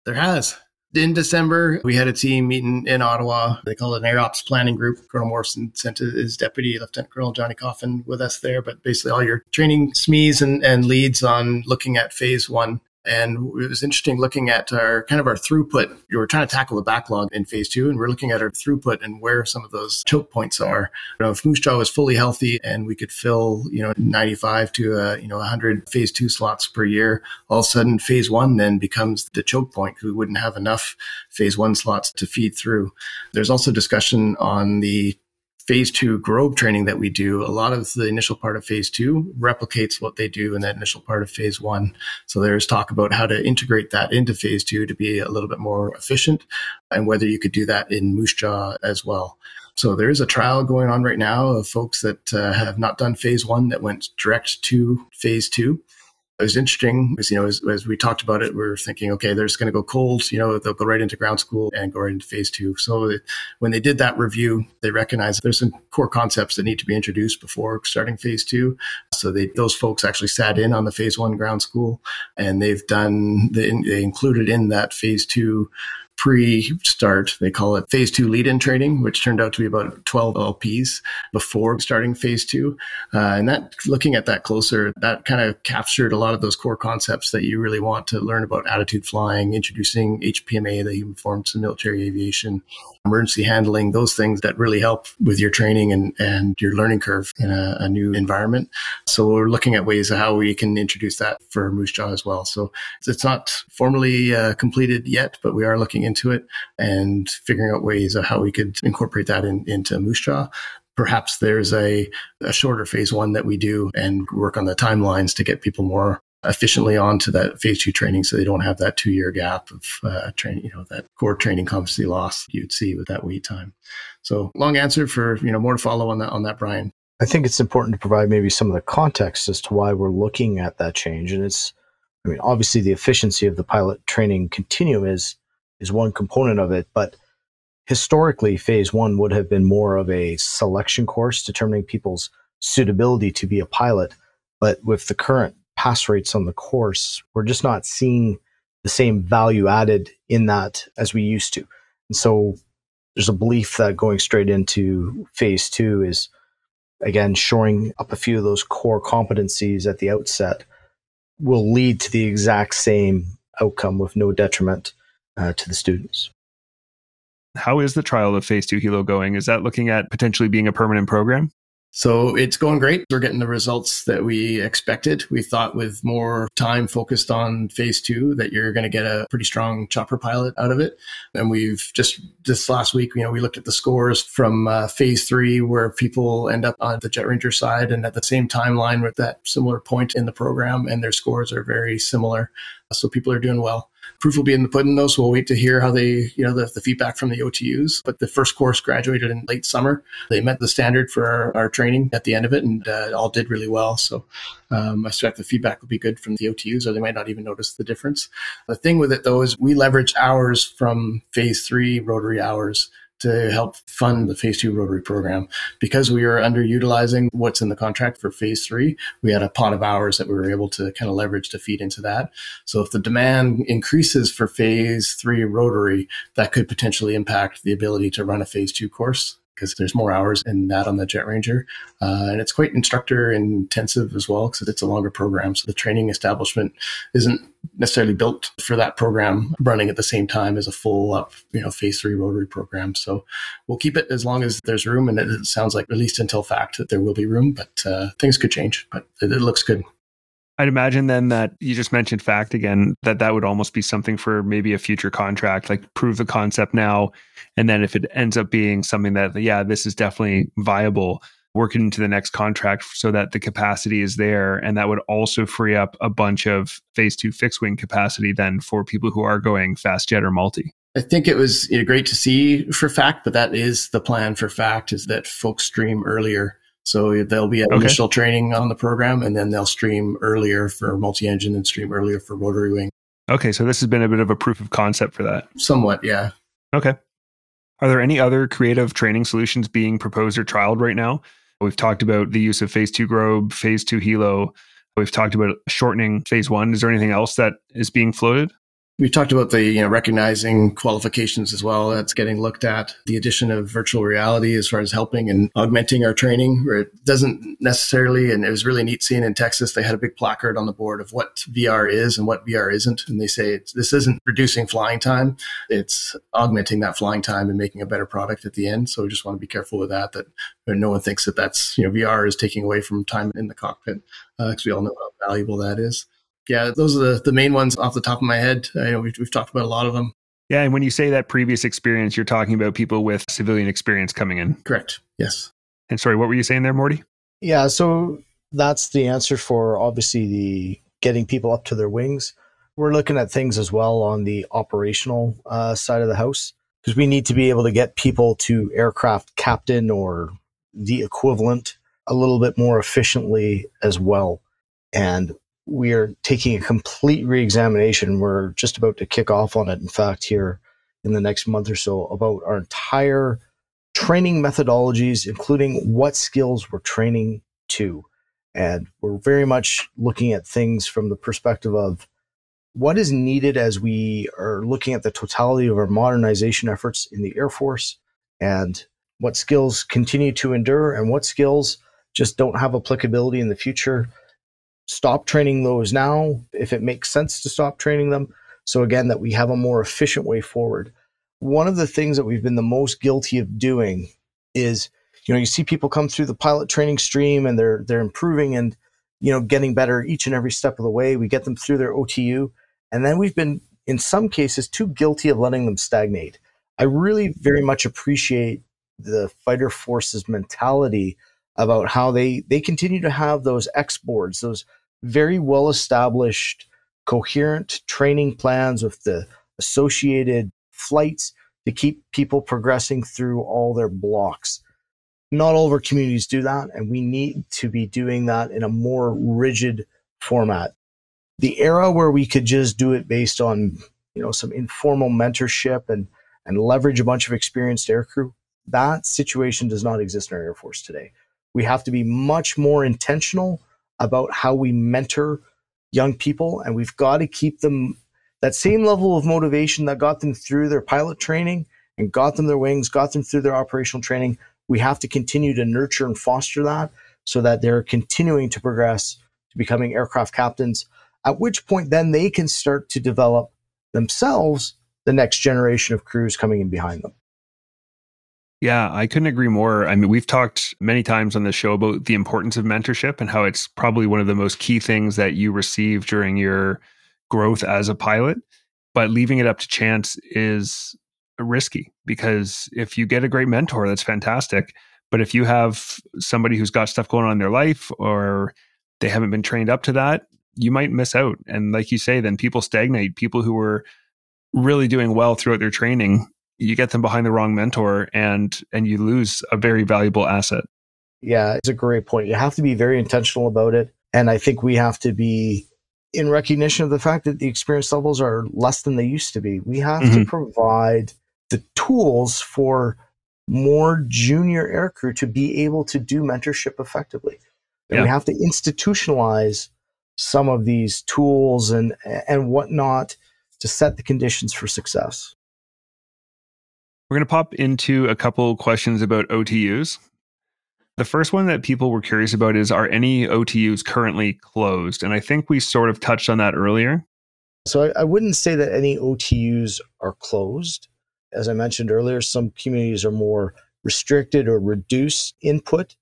There has. In December, we had a team meeting in Ottawa. They call it an Air Ops Planning Group. Colonel Morrison sent his deputy, Lieutenant Colonel Johnny Coffin, with us there. But basically, all your training SMEs and, and leads on looking at phase one and it was interesting looking at our kind of our throughput. You were trying to tackle the backlog in phase two, and we're looking at our throughput and where some of those choke points are. You know, if Moose Jaw was fully healthy and we could fill, you know, 95 to, uh, you know, 100 phase two slots per year, all of a sudden phase one then becomes the choke point because we wouldn't have enough phase one slots to feed through. There's also discussion on the phase two Grob training that we do, a lot of the initial part of phase two replicates what they do in that initial part of phase one. So there's talk about how to integrate that into phase two to be a little bit more efficient and whether you could do that in Moose Jaw as well. So there is a trial going on right now of folks that uh, have not done phase one that went direct to phase two it was interesting because, you know, as, as, we talked about it, we are thinking, okay, they're going to go cold, you know, they'll go right into ground school and go right into phase two. So it, when they did that review, they recognized there's some core concepts that need to be introduced before starting phase two. So they, those folks actually sat in on the phase one ground school and they've done, they, they included in that phase two pre-start. They call it phase two lead-in training, which turned out to be about 12 LPs before starting phase two. Uh, and that, looking at that closer, that kind of captured a lot of those core concepts that you really want to learn about attitude flying, introducing HPMA, the Human Performance in Military Aviation, emergency handling, those things that really help with your training and, and your learning curve in a, a new environment. So we're looking at ways of how we can introduce that for Moose Jaw as well. So it's not formally uh, completed yet, but we are looking into it and figuring out ways of how we could incorporate that in, into Moose Jaw perhaps there's a, a shorter phase one that we do and work on the timelines to get people more efficiently onto that phase two training so they don't have that two year gap of uh, training, you know, that core training competency loss you'd see with that wait time. So long answer for, you know, more to follow on that, on that, Brian. I think it's important to provide maybe some of the context as to why we're looking at that change. And it's, I mean, obviously the efficiency of the pilot training continuum is, is one component of it, but historically phase one would have been more of a selection course determining people's suitability to be a pilot. But with the current pass rates on the course, we're just not seeing the same value added in that as we used to. And so there's a belief that going straight into phase two is, again, shoring up a few of those core competencies at the outset will lead to the exact same outcome with no detriment uh, to the students. How is the trial of phase two helo going? Is that looking at potentially being a permanent program? So it's going great. We're getting the results that we expected. We thought with more time focused on phase two that you're going to get a pretty strong chopper pilot out of it. And we've just this last week, you know, we looked at the scores from uh, phase three where people end up on the Jet Ranger side and at the same timeline with that similar point in the program and their scores are very similar. So people are doing well. Proof will be in the pudding, though, so we'll wait to hear how they, you know, the, the feedback from the OTUs. But the first course graduated in late summer. They met the standard for our, our training at the end of it and uh, all did really well. So um, I expect the feedback will be good from the OTUs, or they might not even notice the difference. The thing with it, though, is we leverage hours from phase three rotary hours to help fund the phase two rotary program. Because we were underutilizing what's in the contract for phase three, we had a pot of hours that we were able to kind of leverage to feed into that. So if the demand increases for phase three rotary, that could potentially impact the ability to run a phase two course because there's more hours in that on the Jet Ranger. Uh, and it's quite instructor intensive as well because it's a longer program. So the training establishment isn't necessarily built for that program running at the same time as a full up, you know, phase three rotary program. So we'll keep it as long as there's room. And it, sounds like, at least until FACT, that there will be room, but uh, things could change. But it, it looks good. I'd imagine then that you just mentioned FACT again, that that would almost be something for maybe a future contract, like prove the concept now. And then if it ends up being something that, yeah, this is definitely viable, work it into the next contract so that the capacity is there. And that would also free up a bunch of phase two fixed wing capacity then for people who are going fast jet or multi. I think it was you know, great to see for FACT, but that is the plan for FACT is that folks stream earlier so they'll be an okay. initial training on the program, and then they'll stream earlier for multi-engine and stream earlier for rotary wing. Okay, so this has been a bit of a proof of concept for that. Somewhat, yeah. Okay. Are there any other creative training solutions being proposed or trialed right now? We've talked about the use of phase two Grob, phase two Helo. We've talked about shortening phase one. Is there anything else that is being floated? We talked about the you know, recognizing qualifications as well. That's getting looked at. The addition of virtual reality as far as helping and augmenting our training, where it doesn't necessarily, and it was really neat seeing in Texas, they had a big placard on the board of what VR is and what VR isn't. And they say this isn't reducing flying time, it's augmenting that flying time and making a better product at the end. So we just want to be careful with that, that no one thinks that that's, you know, VR is taking away from time in the cockpit, because uh, we all know how valuable that is yeah, those are the, the main ones off the top of my head. I know we've, we've talked about a lot of them. Yeah, and when you say that previous experience, you're talking about people with civilian experience coming in. Correct. Yes. And sorry, what were you saying there, Morty? Yeah, so that's the answer for obviously the getting people up to their wings. We're looking at things as well on the operational uh, side of the house because we need to be able to get people to aircraft captain or the equivalent a little bit more efficiently as well. And we are taking a complete reexamination. We're just about to kick off on it, in fact, here in the next month or so, about our entire training methodologies, including what skills we're training to. And we're very much looking at things from the perspective of what is needed as we are looking at the totality of our modernization efforts in the Air Force and what skills continue to endure and what skills just don't have applicability in the future stop training those now if it makes sense to stop training them. So again, that we have a more efficient way forward. One of the things that we've been the most guilty of doing is, you know, you see people come through the pilot training stream and they're they're improving and you know getting better each and every step of the way. We get them through their OTU, and then we've been in some cases too guilty of letting them stagnate. I really very much appreciate the fighter forces mentality about how they they continue to have those X boards, those very well established, coherent training plans with the associated flights to keep people progressing through all their blocks. Not all of our communities do that, and we need to be doing that in a more rigid format. The era where we could just do it based on, you know, some informal mentorship and and leverage a bunch of experienced aircrew, that situation does not exist in our Air Force today. We have to be much more intentional about how we mentor young people and we've got to keep them that same level of motivation that got them through their pilot training and got them their wings, got them through their operational training. We have to continue to nurture and foster that so that they're continuing to progress to becoming aircraft captains, at which point then they can start to develop themselves the next generation of crews coming in behind them. Yeah, I couldn't agree more. I mean, we've talked many times on the show about the importance of mentorship and how it's probably one of the most key things that you receive during your growth as a pilot. But leaving it up to chance is risky because if you get a great mentor, that's fantastic. But if you have somebody who's got stuff going on in their life or they haven't been trained up to that, you might miss out. And like you say, then people stagnate. People who were really doing well throughout their training you get them behind the wrong mentor and and you lose a very valuable asset. Yeah it's a great point. You have to be very intentional about it. And i think we have to be in recognition of the fact that the experience levels are less than they used to be. We have mm-hmm. to provide the tools for more junior aircrew to be able to do mentorship effectively. And yeah. we have to institutionalize some of these tools and and whatnot to set the conditions for success we're going to pop into a couple questions about OTUs. The first one that people were curious about is Are any OTUs currently closed? And I think we sort of touched on that earlier. So I, I wouldn't say that any OTUs are closed. As I mentioned earlier, some communities are more restricted or reduced input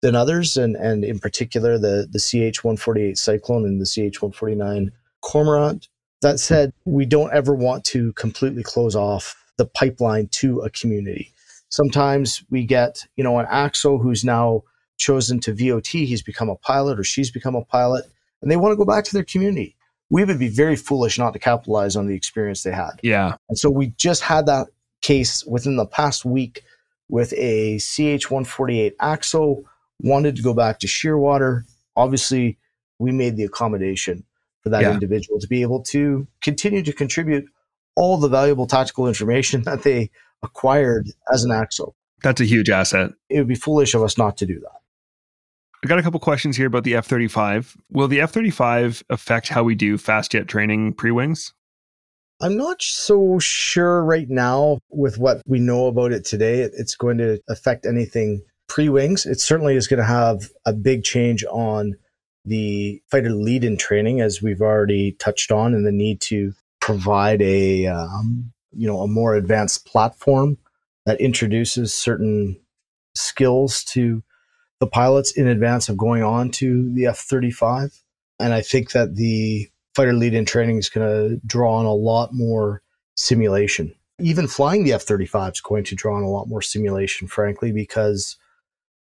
than others, and, and in particular, the, the CH 148 Cyclone and the CH 149 Cormorant. That said, we don't ever want to completely close off the pipeline to a community. Sometimes we get, you know, an ACSO who's now chosen to VOT, he's become a pilot or she's become a pilot, and they want to go back to their community. We would be very foolish not to capitalize on the experience they had. Yeah. And so we just had that case within the past week with a CH 148 ACSO, wanted to go back to Shearwater. Obviously, we made the accommodation for that yeah. individual to be able to continue to contribute all the valuable tactical information that they acquired as an ACSO. That's a huge asset. It would be foolish of us not to do that. I got a couple questions here about the F 35. Will the F 35 affect how we do fast jet training pre wings? I'm not so sure right now with what we know about it today. It's going to affect anything pre wings. It certainly is going to have a big change on the fighter lead in training, as we've already touched on, and the need to provide a um, you know a more advanced platform that introduces certain skills to the pilots in advance of going on to the F 35. And I think that the fighter lead in training is going to draw on a lot more simulation. Even flying the F 35 is going to draw on a lot more simulation, frankly, because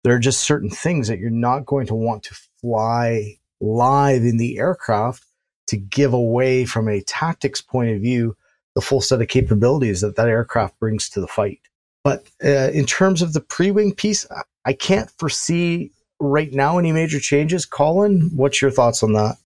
there are just certain things that you're not going to want to fly live in the aircraft to give away from a tactics point of view the full set of capabilities that that aircraft brings to the fight. But uh, in terms of the pre-wing piece, I can't foresee right now any major changes. Colin, what's your thoughts on that?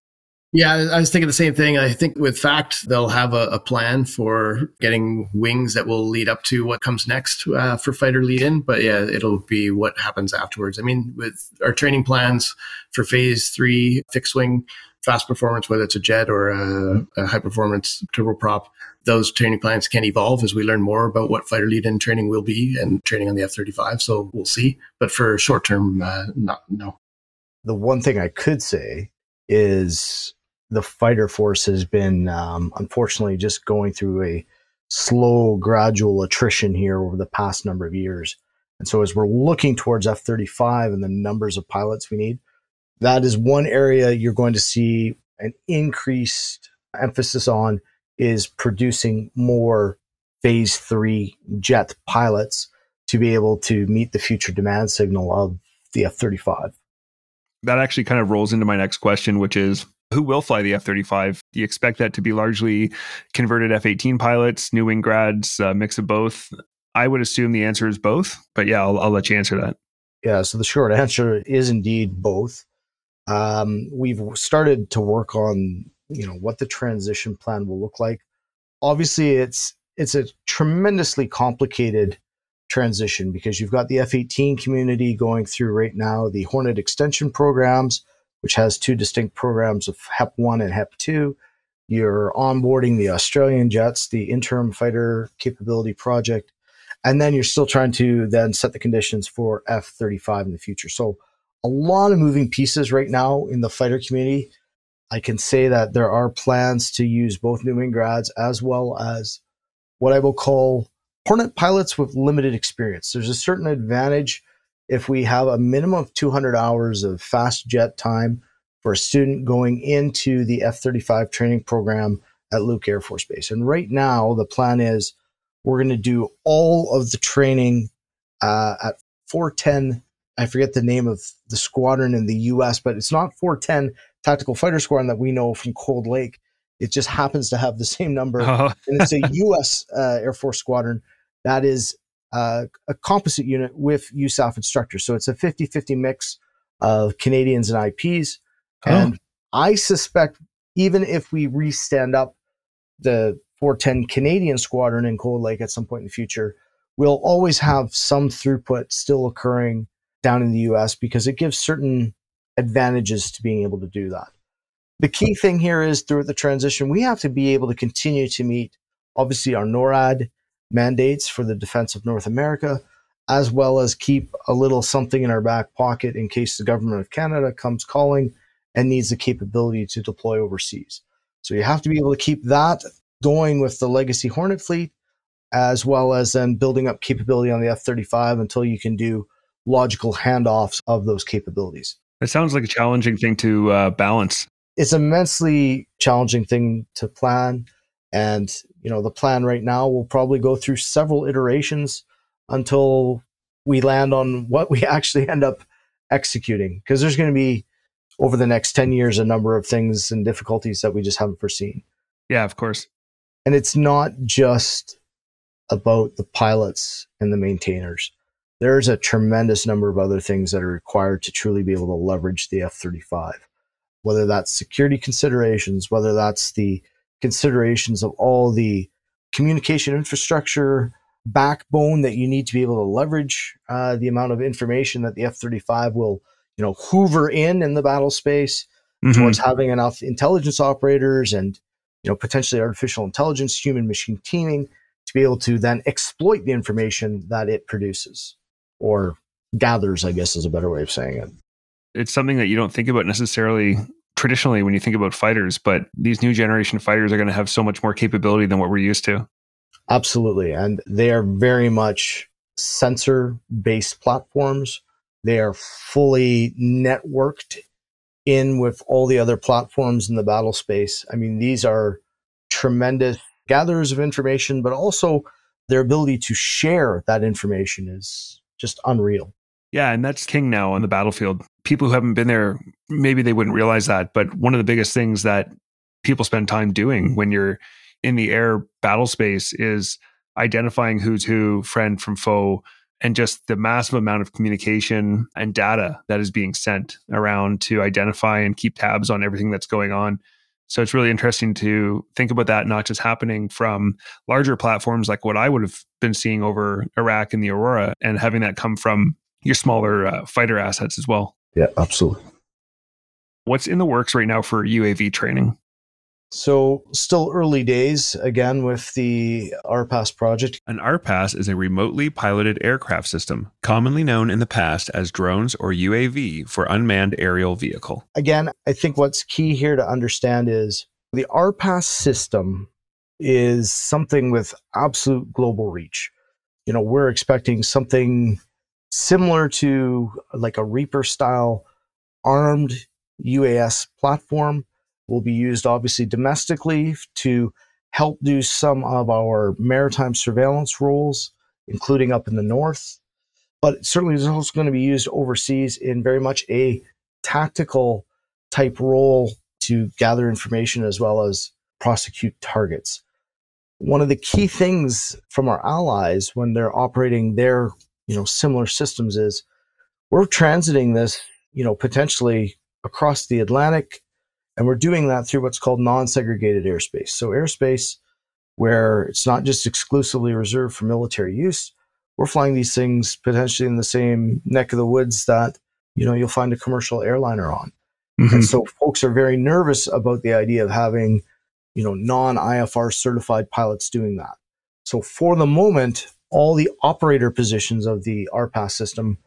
Yeah, I was thinking the same thing. I think with FACT, they'll have a, a plan for getting wings that will lead up to what comes next uh, for fighter lead in. But yeah, it'll be what happens afterwards. I mean, with our training plans for phase three fixed wing, fast performance, whether it's a jet or a, a high performance turboprop, those training plans can evolve as we learn more about what fighter lead in training will be and training on the F 35. So we'll see. But for short term, uh, not, no. The one thing I could say is the fighter force has been, um, unfortunately, just going through a slow, gradual attrition here over the past number of years. And so, as we're looking towards F 35 and the numbers of pilots we need, that is one area you're going to see an increased emphasis on is producing more phase three jet pilots to be able to meet the future demand signal of the F 35. That actually kind of rolls into my next question, which is who will fly the F 35? Do you expect that to be largely converted F 18 pilots, new wing grads, a mix of both? I would assume the answer is both, but yeah, I'll, I'll let you answer that. Yeah, so the short answer is indeed both. Um, we've started to work on you know what the transition plan will look like. Obviously, it's it's a tremendously complicated transition because you've got the F-18 community going through right now the Hornet extension programs, which has two distinct programs of HEP1 and HEP2. You're onboarding the Australian jets, the interim fighter capability project, and then you're still trying to then set the conditions for F-35 in the future. So a lot of moving pieces right now in the fighter community. I can say that there are plans to use both New Wing grads as well as what I will call Hornet pilots with limited experience. There's a certain advantage if we have a minimum of 200 hours of fast jet time for a student going into the F 35 training program at Luke Air Force Base. And right now, the plan is we're going to do all of the training uh, at 410 I forget the name of the squadron in the U.S., but it's not 410 Tactical Fighter Squadron that we know from Cold Lake. It just happens to have the same number, oh. and it's a U.S. Uh, Air Force squadron that is uh, a composite unit with USAF instructors. So it's a 50-50 mix of Canadians and IPs. Oh. And I suspect even if we re-stand up the 410 Canadian squadron in Cold Lake at some point in the future, we'll always have some throughput still occurring down in the US because it gives certain advantages to being able to do that. The key thing here is through the transition, we have to be able to continue to meet obviously our NORAD mandates for the defense of North America, as well as keep a little something in our back pocket in case the government of Canada comes calling and needs the capability to deploy overseas. So you have to be able to keep that going with the legacy Hornet fleet, as well as then building up capability on the F 35 until you can do logical handoffs of those capabilities. It sounds like a challenging thing to uh, balance. It's immensely challenging thing to plan. And, you know, the plan right now will probably go through several iterations until we land on what we actually end up executing. Because there's going to be, over the next 10 years, a number of things and difficulties that we just haven't foreseen. Yeah, of course. And it's not just about the pilots and the maintainers there's a tremendous number of other things that are required to truly be able to leverage the F 35, whether that's security considerations, whether that's the considerations of all the communication infrastructure backbone that you need to be able to leverage uh, the amount of information that the F-35 will, you know, hoover in in the battle space Mhm. towards having enough intelligence operators and, you know, potentially artificial intelligence, human machine teaming to be able to then exploit the information that it produces or gathers, I guess is a better way of saying it. It's something that you don't think about necessarily traditionally when you think about fighters, but these new generation fighters are going to have so much more capability than what we're used to. Absolutely. And they are very much sensor based platforms. They are fully networked in with all the other platforms in the battle space. I mean, these are tremendous gatherers of information, but also their ability to share that information is just unreal. Yeah, and that's king now on the battlefield. People who haven't been there, maybe they wouldn't realize that, but one of the biggest things that people spend time doing when you're in the air battle space is identifying who's who, friend from foe, and just the massive amount of communication and data that is being sent around to identify and keep tabs on everything that's going on. So it's really interesting to think about that not just happening from larger platforms like what I would have been seeing over Iraq and the Aurora, and having that come from your smaller uh, fighter assets as well. Yeah, absolutely. What's in the works right now for UAV training? So, still early days again with the RPAS project. An RPAS is a remotely piloted aircraft system, commonly known in the past as drones or UAV for unmanned aerial vehicle. Again, I think what's key here to understand is the RPAS system is something with absolute global reach. You know, we're expecting something similar to like a Reaper style armed UAS platform will be used obviously domestically to help do some of our maritime surveillance roles, including up in the north. But certainly is also going to be used overseas in very much a tactical type role to gather information as well as prosecute targets. One of the key things from our allies when they're operating their, you know, similar systems is we're transiting this, you know, potentially across the Atlantic and we're doing that through what's called non-segregated airspace. So airspace where it's not just exclusively reserved for military use. We're flying these things potentially in the same neck of the woods that, you know, you'll find a commercial airliner on. Mm-hmm. And so folks are very nervous about the idea of having, you know, non-IFR certified pilots doing that. So for the moment, all the operator positions of the RPAS system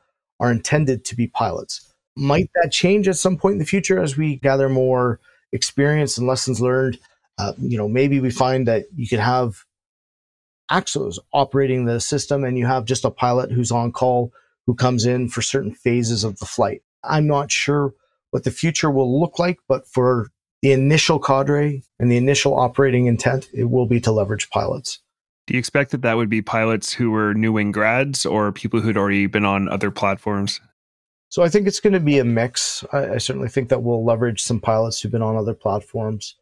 are intended to be pilots. Might that change at some point in the future as we gather more experience and lessons learned? Uh, you know, maybe we find that you could have ACSOs operating the system and you have just a pilot who's on call who comes in for certain phases of the flight. I'm not sure what the future will look like, but for the initial cadre and the initial operating intent, it will be to leverage pilots. Do you expect that that would be pilots who were new wing grads or people who'd already been on other platforms? So I think it's going to be a mix. I, I certainly think that we'll leverage some pilots who've been on other platforms.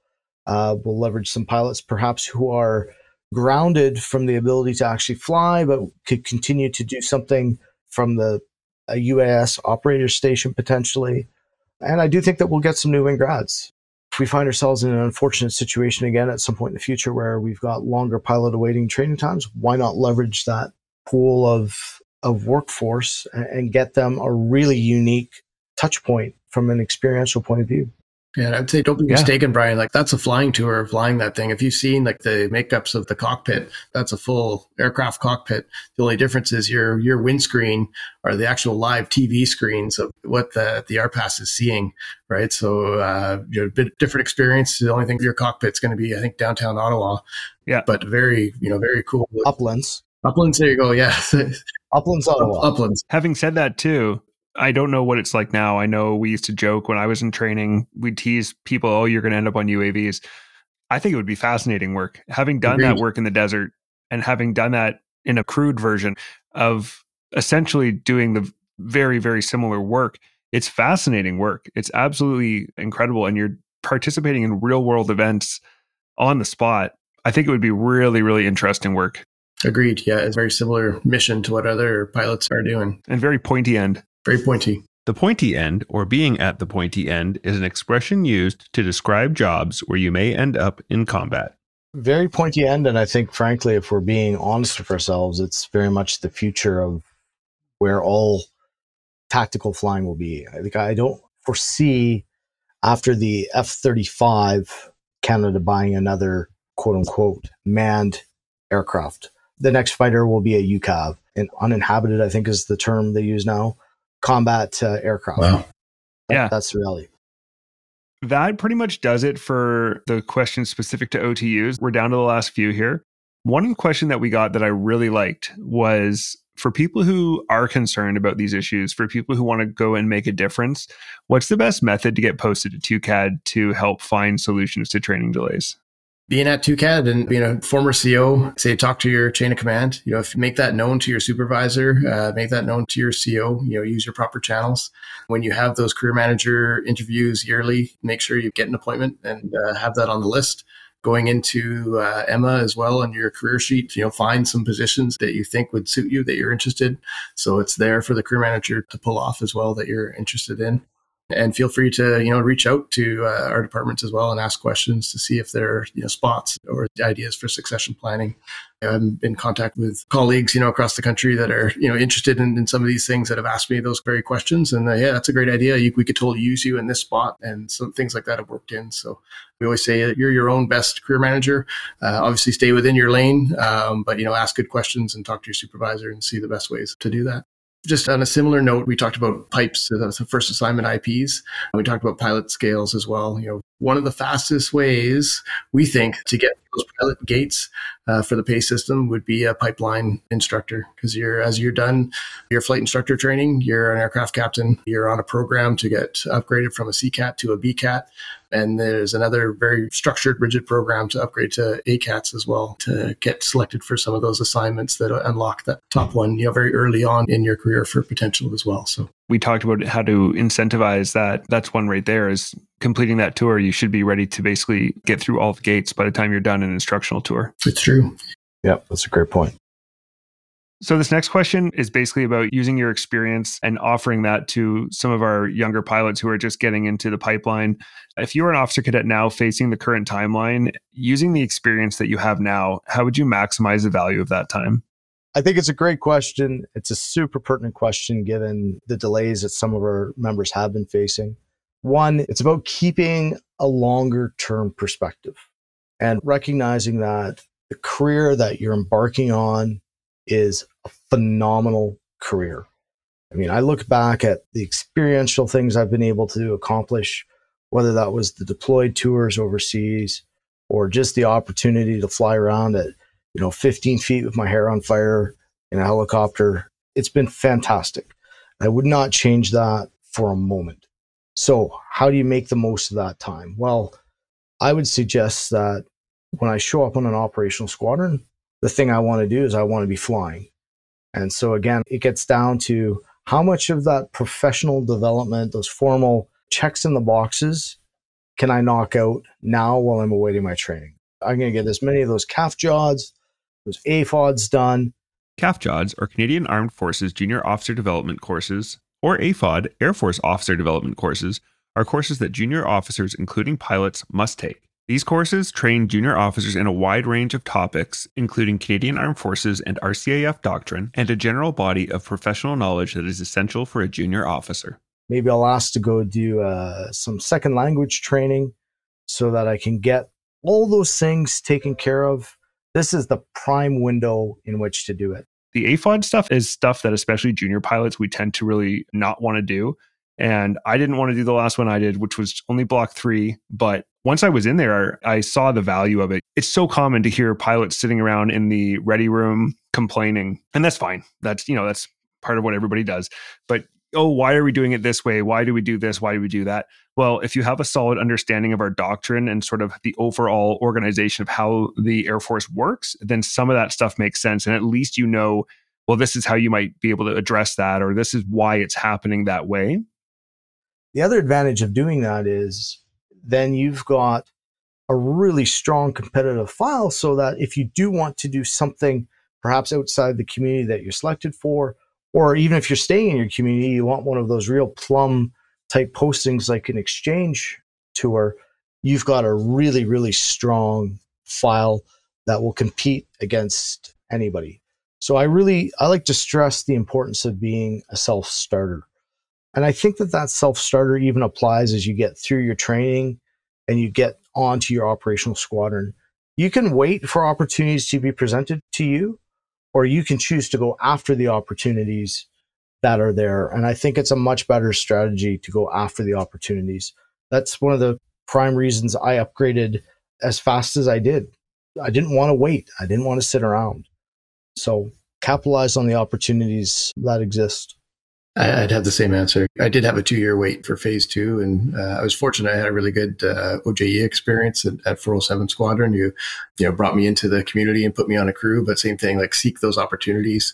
Uh, we'll leverage some pilots perhaps who are grounded from the ability to actually fly, but could continue to do something from the UAS operator station potentially. And I do think that we'll get some new wing grads. If we find ourselves in an unfortunate situation again at some point in the future where we've got longer pilot awaiting training times, why not leverage that pool of of workforce and, and get them a really unique touch point from an experiential point of view. Yeah, I'd say don't be Yeah. mistaken, Brian. Like that's a flying tour of flying that thing. If you've seen like the makeups of the cockpit, that's a full aircraft cockpit. The only difference is your your windscreen or the actual live TV screens of what the the RPAS is seeing, right? So uh, you know, a bit different experience. The only thing your cockpit's going to be, I think, downtown Ottawa. Yeah. but very you know very cool. Uplands. Uplands, there you go. Yeah, Uplands, Ottawa. uplands. Having said that, too, I don't know what it's like now. I know we used to joke when I was in training, we'd tease people, oh, you're going to end up on UAVs. I think it would be fascinating work. Having done that work in the desert and having done that in a crude version of essentially doing the very, very similar work, it's fascinating work. It's absolutely incredible. And you're participating in real world events on the spot. I think it would be really, really interesting work Agreed. Yeah, it's a very similar mission to what other pilots are doing. and very pointy end. Very pointy. The pointy end, or being at the pointy end, is an expression used to describe jobs where you may end up in combat. Very pointy end. And I think, frankly, if we're being honest with ourselves, it's very much the future of where all tactical flying will be. I think I don't foresee after the F 35 Canada buying another quote unquote manned aircraft. The next fighter will be a UCAV, an uninhabited, I think is the term they use now, combat uh, aircraft. Wow. Yeah. That's the reality. That pretty much does it for the questions specific to OTUs. We're down to the last few here. One question that we got that I really liked was for people who are concerned about these issues, for people who want to go and make a difference, what's the best method to get posted to Two CAD to help find solutions to training delays? Being at Two CAD and being a former CEO, say talk to your chain of command. You know, if you make that known to your supervisor, uh, make that known to your CEO. You know, use your proper channels. When you have those career manager interviews yearly, make sure you get an appointment and uh, have that on the list. Going into uh, Emma as well on your career sheet, you know, find some positions that you think would suit you that you're interested. So it's there for the career manager to pull off as well that you're interested in and feel free to you know reach out to uh, our departments as well and ask questions to see if there are you know spots or ideas for succession planning. I'm in contact with colleagues you know across the country that are you know interested in, in some of these things that have asked me those very questions. And uh, yeah that's a great idea. You, we could totally use you in this spot and some things like that have worked in. So we always say you're your own best career manager. Uh, obviously stay within your lane um, but you know ask good questions and talk to your supervisor and see the best ways to do that just on a similar note, we talked about pipes, so the first assignment IPs. We talked about pilot scales as well. You know, one of the fastest ways we think to get those pilot gates uh, for the pay system would be a pipeline instructor because you're as you're done your flight instructor training, you're an aircraft captain, you're on a program to get upgraded from a CCAT to a BCAT. And there's another very structured, rigid program to upgrade to ACATs as well to get selected for some of those assignments that unlock that top one, you know, very early on in your career for potential as well. So we talked about how to incentivize that. That's one right there is completing that tour. You should be ready to basically get through all the gates by the time you're done an instructional tour. It's true. Yep, that's a great point. So, this next question is basically about using your experience and offering that to some of our younger pilots who are just getting into the pipeline. If you are an officer cadet now facing the current timeline, using the experience that you have now, how would you maximize the value of that time? I think it's a great question. It's a super pertinent question given the delays that some of our members have been facing. One, it's about keeping a longer term perspective and recognizing that the career that you're embarking on is a phenomenal career. I mean, I look back at the experiential things I've been able to accomplish, whether that was the deployed tours overseas or just the opportunity to fly around at you know, 15 feet with my hair on fire in a helicopter. It's been fantastic. I would not change that for a moment. So, how do you make the most of that time? Well, I would suggest that when I show up on an operational squadron, the thing I want to do is I want to be flying. And so, again, it gets down to how much of that professional development, those formal checks in the boxes, can I knock out now while I'm awaiting my training? I'm going to get as many of those CAF JODs, those AFODs done. CAF JODs are Canadian Armed Forces Junior Officer Development Courses, or AFOD, Air Force Officer Development Courses, are courses that junior officers, including pilots, must take. These courses train junior officers in a wide range of topics, including Canadian Armed Forces and RCAF doctrine, and a general body of professional knowledge that is essential for a junior officer. Maybe I'll ask to go do uh, some second language training so that I can get all those things taken care of this is the prime window in which to do it. The AFOD stuff is stuff that especially junior pilots we tend to really not want to do. And I didn't want to do the last one I did, which was only block three. But once I was in there, I saw the value of it. It's so common to hear pilots sitting around in the ready room complaining, and that's fine. That's, you know, that's part of what everybody does. But oh, why are we doing it this way? Why do we do this? Why do we do that? Well, if you have a solid understanding of our doctrine and sort of the overall organization of how the Air Force works, then some of that stuff makes sense. And at least you know, well, this is how you might be able to address that, or this is why it's happening that way. The other advantage of doing that is then you've got a really strong competitive file so that if you do want to do something perhaps outside the community that you're selected for, or even if you're staying in your community, you want one of those real plum type postings like an exchange tour, you've got a really, really strong file that will compete against anybody. So I really I like to stress the importance of being a self starter. And I think that that self starter even applies as you get through your training and you get onto your operational squadron. You can wait for opportunities to be presented to you, or you can choose to go after the opportunities that are there. And I think it's a much better strategy to go after the opportunities. That's one of the prime reasons I upgraded as fast as I did. I didn't want to wait, I didn't want to sit around. So capitalize on the opportunities that exist. I'd have the same answer. I did have a two year wait for phase two, and uh, I was fortunate. I had a really good uh, OJE experience at, at 407 Squadron. You, you know, brought me into the community and put me on a crew. But same thing, like seek those opportunities,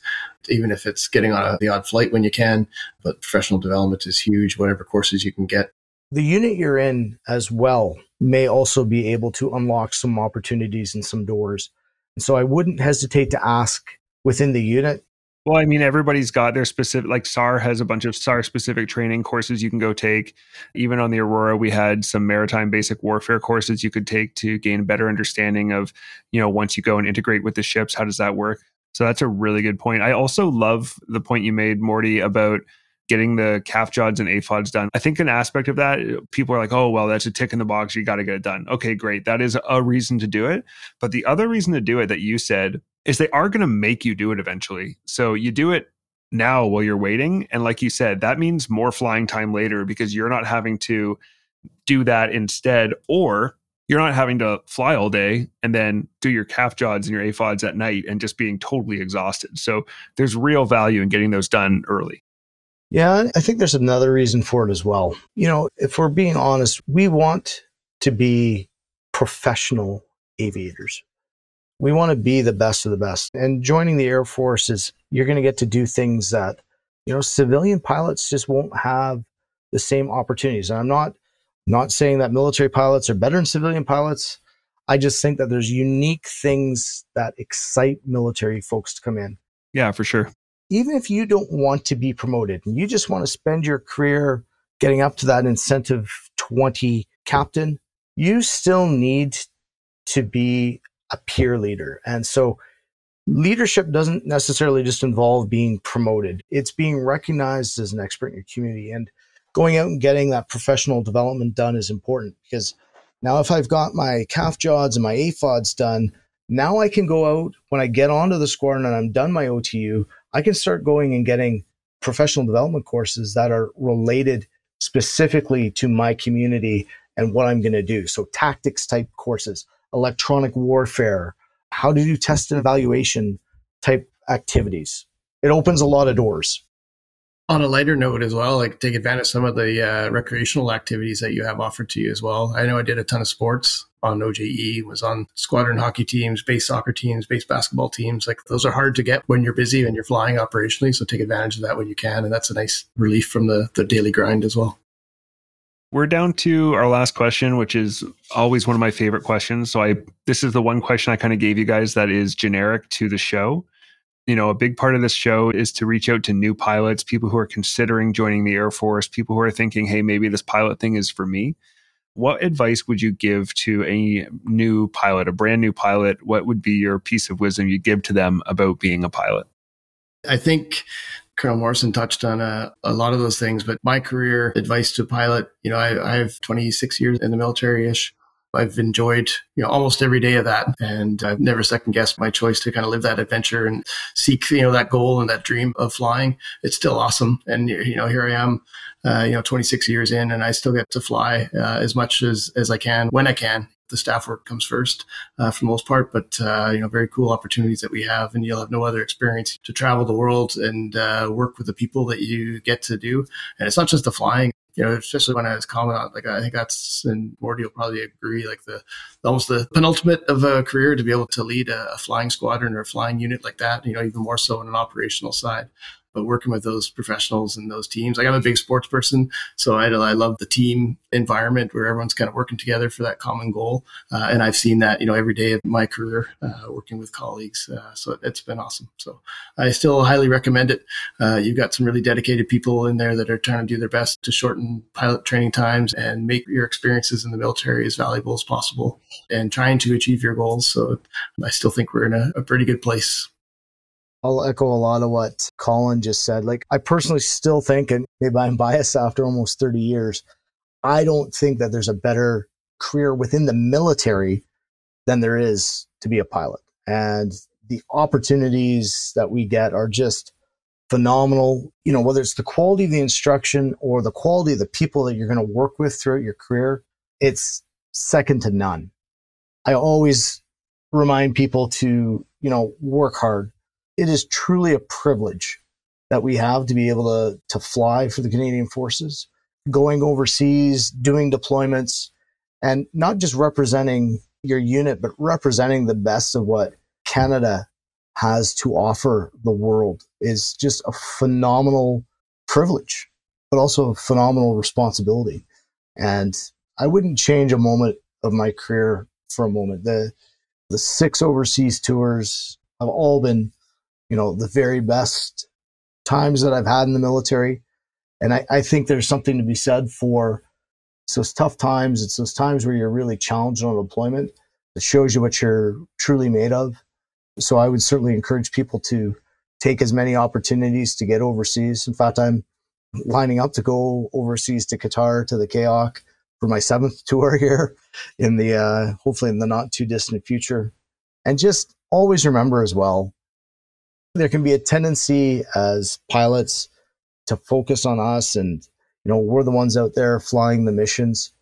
even if it's getting on a, the odd flight when you can. But professional development is huge. Whatever courses you can get. The unit you're in as well may also be able to unlock some opportunities and some doors. And so I wouldn't hesitate to ask within the unit well, I mean, everybody's got their specific, like SAR has a bunch of SAR specific training courses you can go take. Even on the Aurora, we had some maritime basic warfare courses you could take to gain a better understanding of, you know, once you go and integrate with the ships, how does that work? So that's a really good point. I also love the point you made, Morty, about getting the CAF JODs and AFODs done. I think an aspect of that, people are like, oh, well, that's a tick in the box. You got to get it done. Okay, great. That is a reason to do it. But the other reason to do it that you said is they are going to make you do it eventually. So you do it now while you're waiting. And like you said, that means more flying time later because you're not having to do that instead, or you're not having to fly all day and then do your CAF JODs and your AFODs at night and just being totally exhausted. So there's real value in getting those done early. Yeah, I think there's another reason for it as well. You know, if we're being honest, we want to be professional aviators we want to be the best of the best. And joining the Air Force is you're going to get to do things that, you know, civilian pilots just won't have the same opportunities. And I'm not not saying that military pilots are better than civilian pilots. I just think that there's unique things that excite military folks to come in. Yeah, for sure. Even if you don't want to be promoted and you just want to spend your career getting up to that incentive 20 captain, you still need to be a peer leader. And so leadership doesn't necessarily just involve being promoted. It's being recognized as an expert in your community and going out and getting that professional development done is important because now if I've got my CAF JODs and my AFODs done, now I can go out when I get onto the squadron and I'm done my OTU, I can start going and getting professional development courses that are related specifically to my community and what I'm going to do. So tactics type courses, electronic warfare, how to do test and evaluation type activities. It opens a lot of doors. On a lighter note as well, like take advantage of some of the uh, recreational activities that you have offered to you as well. I know I did a ton of sports on OJE, was on squadron hockey teams, base soccer teams, base basketball teams. Like those are hard to get when you're busy and you're flying operationally. So take advantage of that when you can. And that's a nice relief from the, the daily grind as well. We're down to our last question, which is always one of my favorite questions. So I this is the one question I kind of gave you guys that is generic to the show. You know, a big part of this show is to reach out to new pilots, people who are considering joining the Air Force, people who are thinking, "Hey, maybe this pilot thing is for me." What advice would you give to a new pilot, a brand new pilot? What would be your piece of wisdom you give to them about being a pilot? I think Colonel Morrison touched on a, a, lot of those things, but my career advice to a pilot, you know, I, I have 26 years in the military ish. I've enjoyed, you know, almost every day of that. And I've never second guessed my choice to kind of live that adventure and seek, you know, that goal and that dream of flying. It's still awesome. And, you know, here I am, uh, you know, 26 years in and I still get to fly uh, as much as, as I can when I can the staff work comes first uh, for the most part. But uh, you know, very cool opportunities that we have, and you'll have no other experience to travel the world and uh, work with the people that you get to do. And it's not just the flying. You know, especially when I was out, like I think that's, and Morty will probably agree, like the almost the penultimate of a career to be able to lead a, a flying squadron or a flying unit like that. You know, even more so on an operational side but working with those professionals and those teams, like I'm a big sports person, so I, I love the team environment where everyone's kind of working together for that common goal. Uh, and I've seen that, you know, every day of my career, uh, working with colleagues. Uh, so it's been awesome. So I still highly recommend it. Uh, you've got some really dedicated people in there that are trying to do their best to shorten pilot training times and make your experiences in the military as valuable as possible and trying to achieve your goals. So I still think we're in a, a pretty good place. I'll echo a lot of what Colin just said. Like, I personally still think, and maybe I'm biased after almost 30 years, I don't think that there's a better career within the military than there is to be a pilot. And the opportunities that we get are just phenomenal. You know, whether it's the quality of the instruction or the quality of the people that you're going to work with throughout your career, it's second to none. I always remind people to, you know, work hard. It is truly a privilege that we have to be able to, to fly for the Canadian Forces, going overseas, doing deployments, and not just representing your unit, but representing the best of what Canada has to offer the world is just a phenomenal privilege, but also a phenomenal responsibility. And I wouldn't change a moment of my career for a moment. The the six overseas tours have all been, you know, the very best times that I've had in the military. And I, I think there's something to be said for those tough times. It's those times where you're really challenged on deployment that shows you what you're truly made of. So I would certainly encourage people to take as many opportunities to get overseas. In fact, I'm lining up to go overseas to Qatar to the CAOC for my seventh tour here in the uh, hopefully in the not too distant future. And just always remember as well, there can be a tendency as pilots to focus on us and you know we're the ones out there flying the missions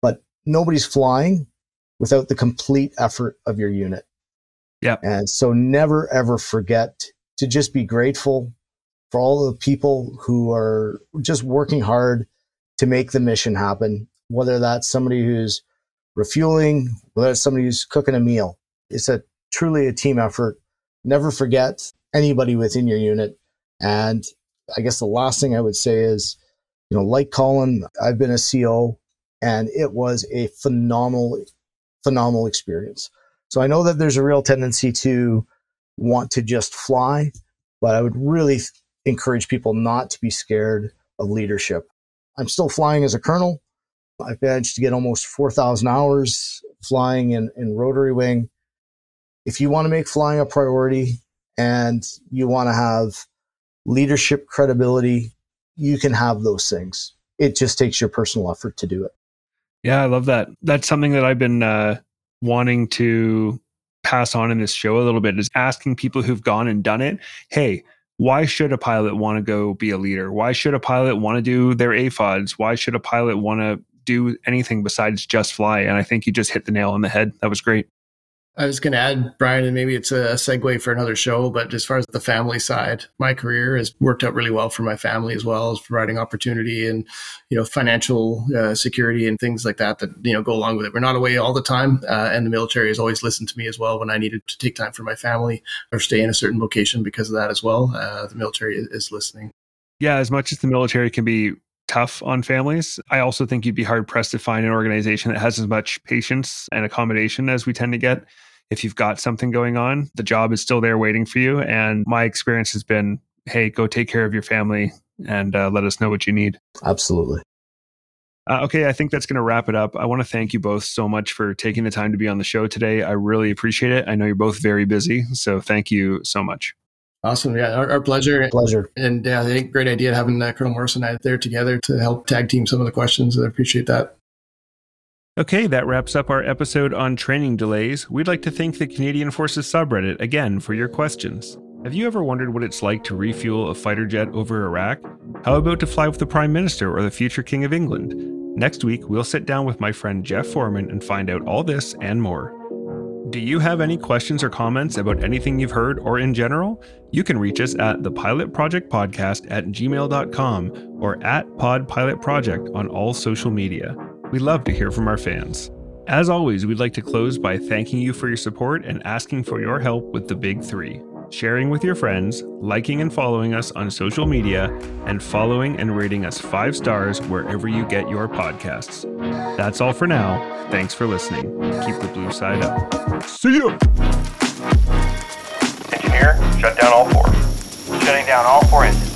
but nobody's flying without the complete effort of your unit yeah and so never ever forget to just be grateful for all the people who are just working hard to make the mission happen, whether that's somebody who's refueling, whether it's somebody who's cooking a meal. It's a truly a team effort. Never forget anybody within your unit. And I guess the last thing I would say is, you know, like Colin, I've been a CO and it was a phenomenal, phenomenal experience. So I know that there's a real tendency to want to just fly, but I would really encourage people not to be scared of leadership. I'm still flying as a colonel. I've managed to get almost 4,000 hours flying in, in rotary wing. If you want to make flying a priority and you want to have leadership credibility, you can have those things. It just takes your personal effort to do it. Yeah, I love that. That's something that I've been uh, wanting to pass on in this show a little bit is asking people who've gone and done it, hey, why should a pilot want to go be a leader? Why should a pilot want to do their AFODs? Why should a pilot want to do anything besides just fly? And I think you just hit the nail on the head. That was great. I was going to add, Brian, and maybe it's a segue for another show, but as far as the family side, my career has worked out really well for my family as well as providing opportunity and, you know, financial uh, security and things like that that, you know, go along with it. We're not away all the time. Uh, and the military has always listened to me as well when I needed to take time for my family or stay in a certain location because of that as well. Uh, the military is, is listening. Yeah, as much as the military can be tough on families. I also think you'd be hard pressed to find an organization that has as much patience and accommodation as we tend to get. If you've got something going on, the job is still there waiting for you. And my experience has been hey, go take care of your family and uh, let us know what you need. Absolutely. Uh, okay, I think that's going to wrap it up. I want to thank you both so much for taking the time to be on the show today. I really appreciate it. I know you're both very busy, so thank you so much. Awesome. Yeah, our, our pleasure. Pleasure. And yeah, I think great idea having uh, Colonel Morris and I there together to help tag team some of the questions. I appreciate that. Okay, that wraps up our episode on training delays. We'd like to thank the Canadian Forces subreddit again for your questions. Have you ever wondered what it's like to refuel a fighter jet over Iraq? How about to fly with the Prime Minister or the future King of England? Next week, we'll sit down with my friend Jeff Foreman and find out all this and more. Do you have any questions or comments about anything you've heard or in general? You can reach us at the Pilot Project Podcast at gmail.com or at Pod Pilot Project on all social media. We love to hear from our fans. As always, we'd like to close by thanking you for your support and asking for your help with the big three. Sharing with your friends, liking and following us on social media, and following and rating us five stars wherever you get your podcasts. That's all for now. Thanks for listening. Keep the blue side up. See ya! Engineer, shut down all four. Shutting down all four engines.